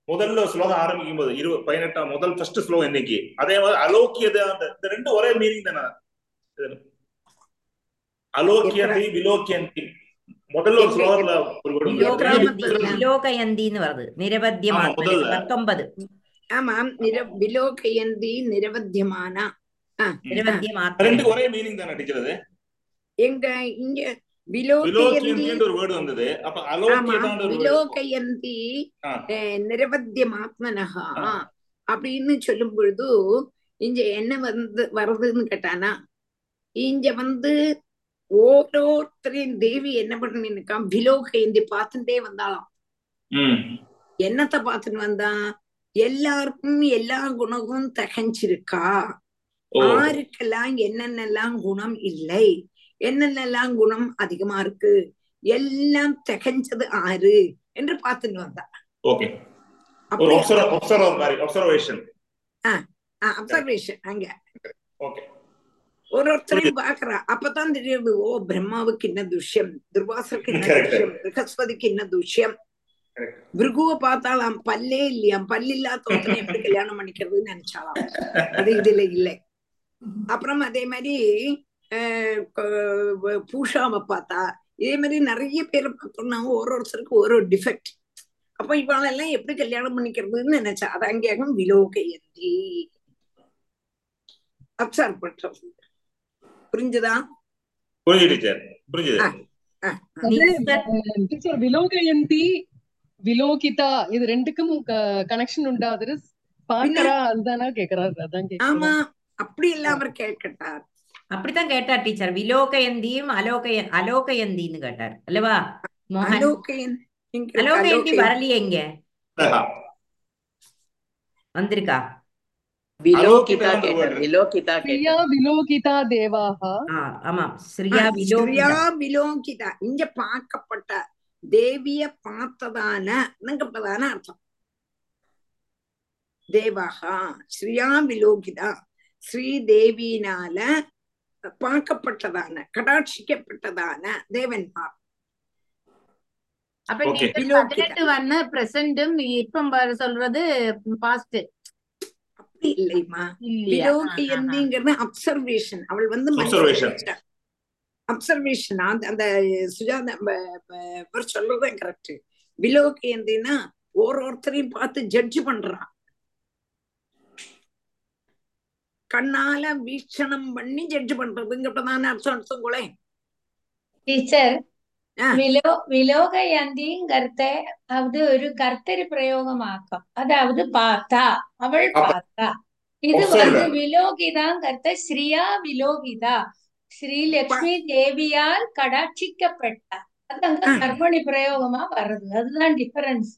முதல்ல ஒரு ஸ்லோகம் ஆரம்பிக்கும் போது இரு பதினெட்டாம் முதல் ஃபர்ஸ்ட் ஸ்லோகம் இன்னைக்கு அதே மாதிரி அலோக்கியது அந்த இந்த ரெண்டு ஒரே மீனிங் தானே? அலோக்கியந்தி விலோக்கியந்தி முதல்ல ஒரு ஸ்லோகத்துல ஒரு word வந்து വിലോകയന്തി എത്രാമത്തെ? വിലോകയന്തി എന്ന് പറഞ്ഞത് നിരവധ്യമാണ് ആ, മുതല്. പത്തൊമ്പത് ஆமாம் நிர விலோகயந்தி நிரவத்தியமான ஆ, നിരവധ്യമാത്ര ரெண்டுக்கு ஒரே மீனிங் தானே டீச்சர் அது எங்க இங்க விலோகயந்தி விலோக்கியந்தின்ற ஒரு வேர்டு வந்தது அப்ப ஆமா அலோக்கியதான்ற ஒரு word. விலோகயந்தி ஆ. அஹ், நிரவத்தியமாத்மனஹா ஆ. அப்படின்னு சொல்லும் பொழுது இங்க என்ன வந்து வருதுன்னு கேட்டானா இங்க வந்து ஓரோருத்தரையும் தேவி என்ன பண்ணிருக்கா விலோகயந்தி பார்த்துட்டே வந்தாளாம். என்னத்த பார்த்துட்டு வந்தா? எல்லாருக்கும் எல்லா குணமும் தகஞ்சிருக்கா? ஓ. ஆருக்கெல்லாம் என்னென்னலாம் குணம் இல்லை? என்னென்னலாம் குணம் அதிகமா இருக்கு? எல்லாம் திகஞ்சது ஆறு என்று பார்த்துட்டு வந்தா. அப்சர்வேஷன் அங்க. ஒருத்தரையும் பாக்குறா அப்பதான் தெரியுது ஓ பிரம்மாவுக்கு என்ன துஷ்யம் துர்வாசருக்கு என்ன. துஷ்யம் பிரகஸ்பதிக்கு என்ன துஷ்யம். பிருகுவை பார்த்தாலாம் பல்லே இல்லையாம் பல்லில்லாத ஒருத்தனை எப்படி கல்யாணம் பண்ணிக்கிறதுன்னு நினைச்சாலாம் அது இதுல இல்லை அப்புறம் அதே மாதிரி பூஷாவை பார்த்தா இதே மாதிரி நிறைய பேரை பார்த்தோம்னா ஒரு ஒருத்தருக்கு ஒரு ஒரு டிஃபெக்ட் அப்ப இவாளெல்லாம் எப்படி கல்யாணம் பண்ணிக்கிறதுன்னு நினைச்சா அது அங்கேயும் விலோகையந்தி அப்சர்வ் பண்றது புரிஞ்சுதா? புரிஞ்சு டீச்சர் விலோகயந்தி விலோகிதா இது ரெண்டுக்கும் கனெக்ஷன் உண்டா அது பாக்கறா அதுதானா கேக்குறாரு அதான் ஆமா அப்படி எல்லாம் அவர் கேட்கட்டார். அப்படித்தான் கேட்டார் டீச்சர். விலோகயந்தியும் அலோகய அலோகயந்தின்னு கேட்டார். அல்லவா? அலோகயந்தி. வரலையே இங்க. வந்திருக்கா? விலோகிதா. விலோகிதா கேட்டார். விலோகிதா தேவாஹா ஆ ஆமாம். ஸ்ரீயா ஸ்ரீயா விலோகிதா. விலோகிதா. இங்க பார்க்கப்பட்ட தேவிய பார்த்ததான அர்த்தம்? தேவாகா ஸ்ரீயா விலோகிதா. ஸ்ரீ தேவியினால பார்க்கப்பட்டதான கடாட்சிக்கப்பட்டதான தேவன்மார் அப்ப. பதினெட்டு வண்ண பிரசன்டும் இப்ப சொல்றது பாஸ்ட் இல்லைமா விலோக அப்சர்வேஷன். அவள் வந்து அப்சர்வேஷன். அந்த அந்த சுஜாதா சொல்றதுதான் கரெக்ட் விலோக எந்தின்னா ஒரு ஒருத்தரையும் பார்த்து ஜட்ஜ் பண்றான். கண்ணால வீக்ஷணம் பண்ணி ஜட்ஜ் பண்றதுங்கிறதான அர்த்தம் எடுத்துங்களேன் டீச்சர் വിലോകയന്തിങ്കർത്ത അത് ഒരു കർത്തരി പ്രയോഗമാക്കാം അതാവത് പാത്ത അവൾ പാത്ത ഇത് വന്ന് വിലോകിതാങ്കർത്ത ശ്രീയാ വിലോകിത ശ്രീ ലക്ഷ്മി ദേവിയാൽ കടാക്ഷിക്കപ്പെട്ട അതങ്ങ് കർമ്മണി പ്രയോഗമാ വരുന്നത് അതുതാണ് ഡിഫറൻസ്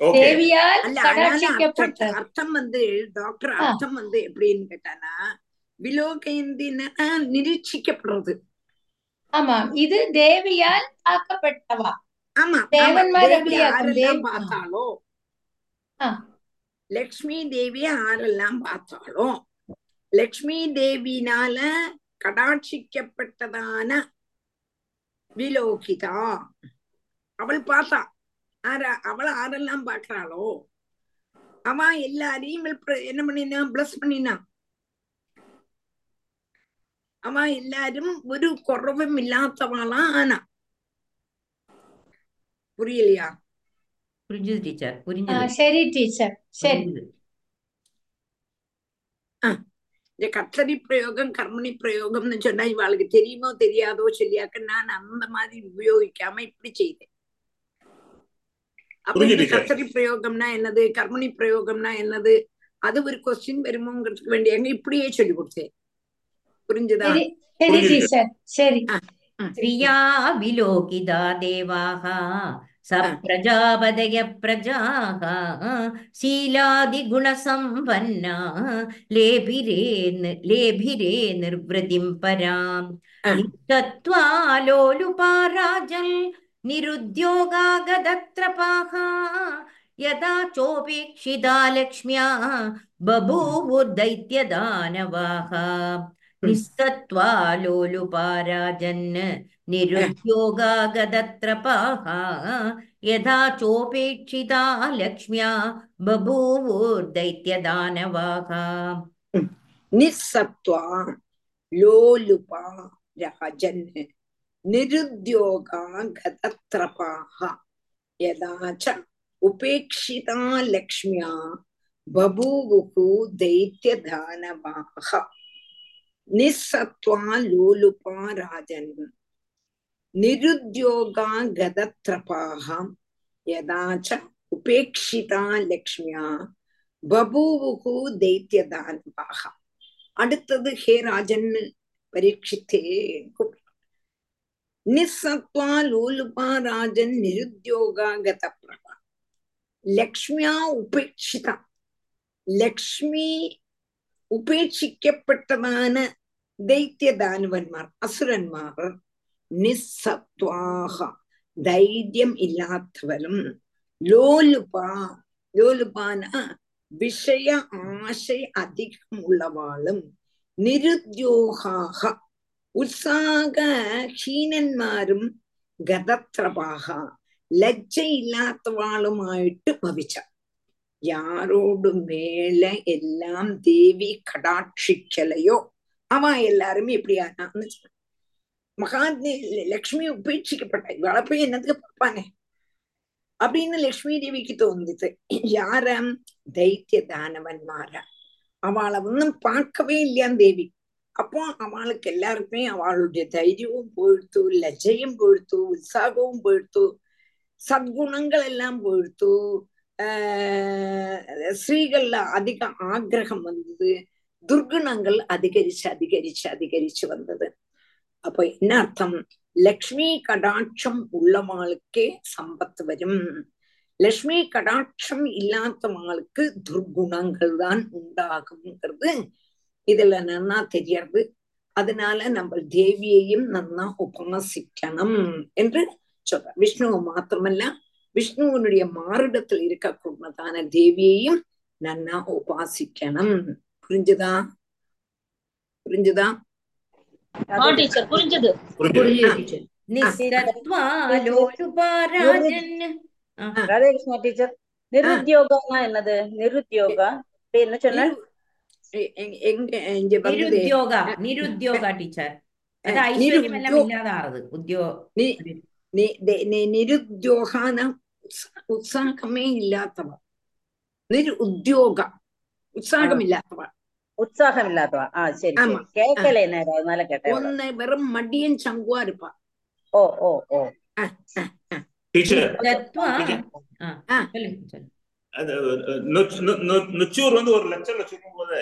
தேவியால் கடாட்சிக்கப்பட்ட அர்த்தம் வந்து டாக்டர் அர்த்தம் வந்து எப்படின்னு கேட்டானா விலோகயந்தின்னா நிரீட்சிக்கப்படுறது ஆமாம். இது தேவியால் ஆக்கப்பட்டவா? ஆமா ஆமா தேவன்மார் பார்த்தாலோ. லக்ஷ்மி தேவி யாரெல்லாம் பார்த்தாலோ லக்ஷ்மி தேவினால கடாட்சிக்கப்பட்டதான விலோகிதா. அவள் பார்த்தா. ஆர அவள் ஆரெல்லாம் பார்க்கறாளோ? அவன் எல்லாரையும் என்ன பண்ணினா பிளஸ் பண்ணினா. அவன் எல்லாரும் ஒரு குறவும் இல்லாதவளா ஆனா. புரியலையா? புரிஞ்சுது டீச்சர் ஆ, புரிஞ்சுது. சரி டீச்சர் சரி. இந்த கர்த்தரி பிரயோகம் கர்மணி பிரயோகம்னு சொன்னா இவாளுக்கு தெரியுமோ தெரியாதோ சொல்லியாக்க நான் அந்த மாதிரி உபயோகிக்காம இப்படி செய்தேன். அப்ப இந்த. கர்த்தரி பிரயோகம்னா என்னது கர்மணி பிரயோகம்னா என்னது அது ஒரு கொஸ்டின் வருமோங்கிறதுக்கு வேண்டிய இப்படியே சொல்லி கொடுத்தேன். புரிஞ்சுதா சரி சரி புரியுது. டீச்சர் சரி ஸ்ரீயா விலோகிதா தேவாः सप्रजापदय प्रजाः शीलादिगुणसम्पन्ना लेभिरे न- लेभिरे निर्वृतिं पराम् ആ. नित्यत्वालोलुपाराजल् निरुद्योगागदत्रपाः यदा चोपेक्षिता लक्ष्म्या बभूवुर्दैत्यदानवाः निस्सत्त्वालोलुपाराजन् निरुद्योगागदत्रपाः यथा चोपेक्षिता लक्ष्म्या बभूवुर्दैत्यदानवाः निस्सत्त्वा लोलुपा राजन् निरुद्योगागदत्रपाः यदा च उपेक्षिता लक्ष्म्या बभूवुः दैत्यदानवाः நிசத்வா லோலுபா ராஜன் நிருத்யோகா கதத்ரபாகாம் யதாச்ச உபேட்சிதா லக்ஷ்மியா பபூவுகு தைத்தியதானவாக அடுத்தது ஹே ராஜன்னு பரீட்சித்தே நிசத்வா லோலுபா ராஜன் நிருத்யோகா கத பிரபா லக்ஷ்மியா உபேட்சிதா லக்ஷ்மி உபேட்சிக்கப்பட்டதான ദൈത്യദാനവന്മാർ അസുരന്മാർ നിസ്സത്വാഹ ധൈര്യം ഇല്ലാത്തവരും ലോലുപ ലോലുപാന വിഷയ ആശ അധികമുള്ളവാളും നിരുദ്യോഗാഹ ഉത്സാഹഹീനന്മാരും ഗതത്രപാഹ ലജ്ജയില്ലാത്തവാളുമായിട്ട് ഭവിച്ച யாரோடு மேல எல்லாம் தேவி கடாட்சிக்கலையோ அவ எல்லாருமே இப்படி ஆனான்னு சொன்னான். மகாத்மி லக்ஷ்மி உபேட்சிக்கப்பட்ட இவளை போய் என்னத்துக்கு பார்ப்பானே அப்படின்னு லக்ஷ்மி தேவிக்கு தோணுது யாரம் தைத்திய தானவன்மாரா அவளை ஒன்னும் பார்க்கவே இல்லையாம் தேவி அப்போ அவளுக்கு எல்லாருக்குமே அவளுடைய தைரியமும் போயிடுத்து லஜ்ஜையும் போயிடுத்து உற்சாகமும் போயிடுத்து சத்குணங்கள் எல்லாம் போயிடுத்து ஆஹ் ஸ்ரீகள்ல அதிக ஆக்ரகம் வந்தது துர்குணங்கள் அதிகரிச்சு அதிகரிச்சு அதிகரிச்சு வந்தது அப்ப என்ன அர்த்தம் லக்ஷ்மி கடாட்சம் உள்ளவாளுக்கே சம்பத்து வரும் லக்ஷ்மி கடாட்சம் இல்லாதவங்களுக்கு துர்குணங்கள் தான் உண்டாகுங்கிறது இதுல நன்னா தெரியறது அதனால நம்ம தேவியையும் நன்னா உபாசிக்கணும் என்று சொல்ற விஷ்ணுவை மாத்திரமல்ல விஷ்ணுவனுடைய மாறிடத்தில் இருக்கக்கூடதான தேவியையும் நன்னா உபாசிக்கணும் புரிஞ்சுதா புரிஞ்சுதா டீச்சர் புரிஞ்சது புரியுது டீச்சர் நிஸ்தத்வா லோலுபாராஜன் ராதாகிருஷ்ணா டீச்சர் நிருத்யோகம்னா என்னது நிருத்யோகா இப்ப என்ன சொன்ன எ- எங்க- எங்க இங்க வந்ததே நிருத்யோகா நிருத்யோகா டீச்சர் அது ஐஸ்வர்யம் எல்லாம் இல்லாத ஆறுது உத்தியோ നി- നി- ദേ- നി- നിരുദ്യോഗാന ഉത്സ- ഉത്സാഹമേ ഇല്ലാത്തവ നിരു ഉദ്യോഗ ഉത്സാഹമില്ലാത്തവ உற்சாகம் இல்லாதவா ஆ சரி கேட்கல என்ன அதனால கேட்டேன். வெறும் மடியன் சங்குவா இருப்பா. ஓ ஓ ஓ. நொச்சூர் வந்து ஒரு லட்சம் லட்சம் போது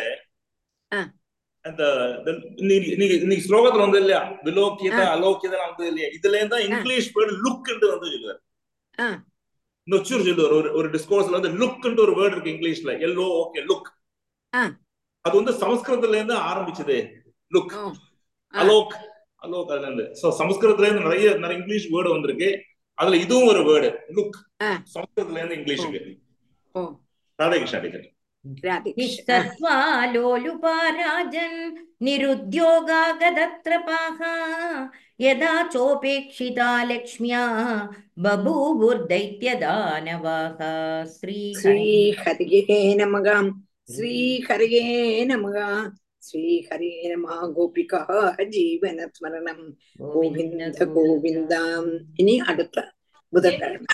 ஸ்லோகத்துல வந்து இல்லையா? விலோக்கியத அலோக்கியத வந்து இல்லையா? இதுல இருந்தா இங்கிலீஷ் வேர்டு லுக்ன்ட்டு வந்து சொல்லுவார். நொச்சூர் சொல்லுவார். ஒரு ஒரு டிஸ்கோர்ஸ்ல வந்து லுக் ஒரு வேர்ட் இருக்கு இங்கிலீஷ்ல. எல்லோ ஓகே லுக் அது வந்து சமஸ்கிருதத்துல இருந்து ஆரம்பிச்சது லுக் அலோக் அலோக் சோ சமஸ்கிருதத்துல இருந்து. நிறைய நிறைய இங்கிலீஷ் வேர்டு வந்திருக்கு. அதுல இதுவும் ஒரு வேர்டு லுக் சமஸ்கிருதத்துல இருந்து இங்கிலீஷுக்கு ராதேகிருஷ்ணா டீச்சர். निस्सत्त्वालोलुपाराजन् निरुद्योगागदत्रपाः यदा चोपेक्षिता लक्ष्म्या बभूवुर्दैत्यदानवाः श्रीहरिः नमगाम् നമക ശ്രീഹരിയേ നമക ശ്രീഹരേ നമ ഗോപിക ജീവന സ്മരണം ഗോവിന്ദ ഗോവിന്ദ ഇനി അടുത്ത ബുധക്കിഴമ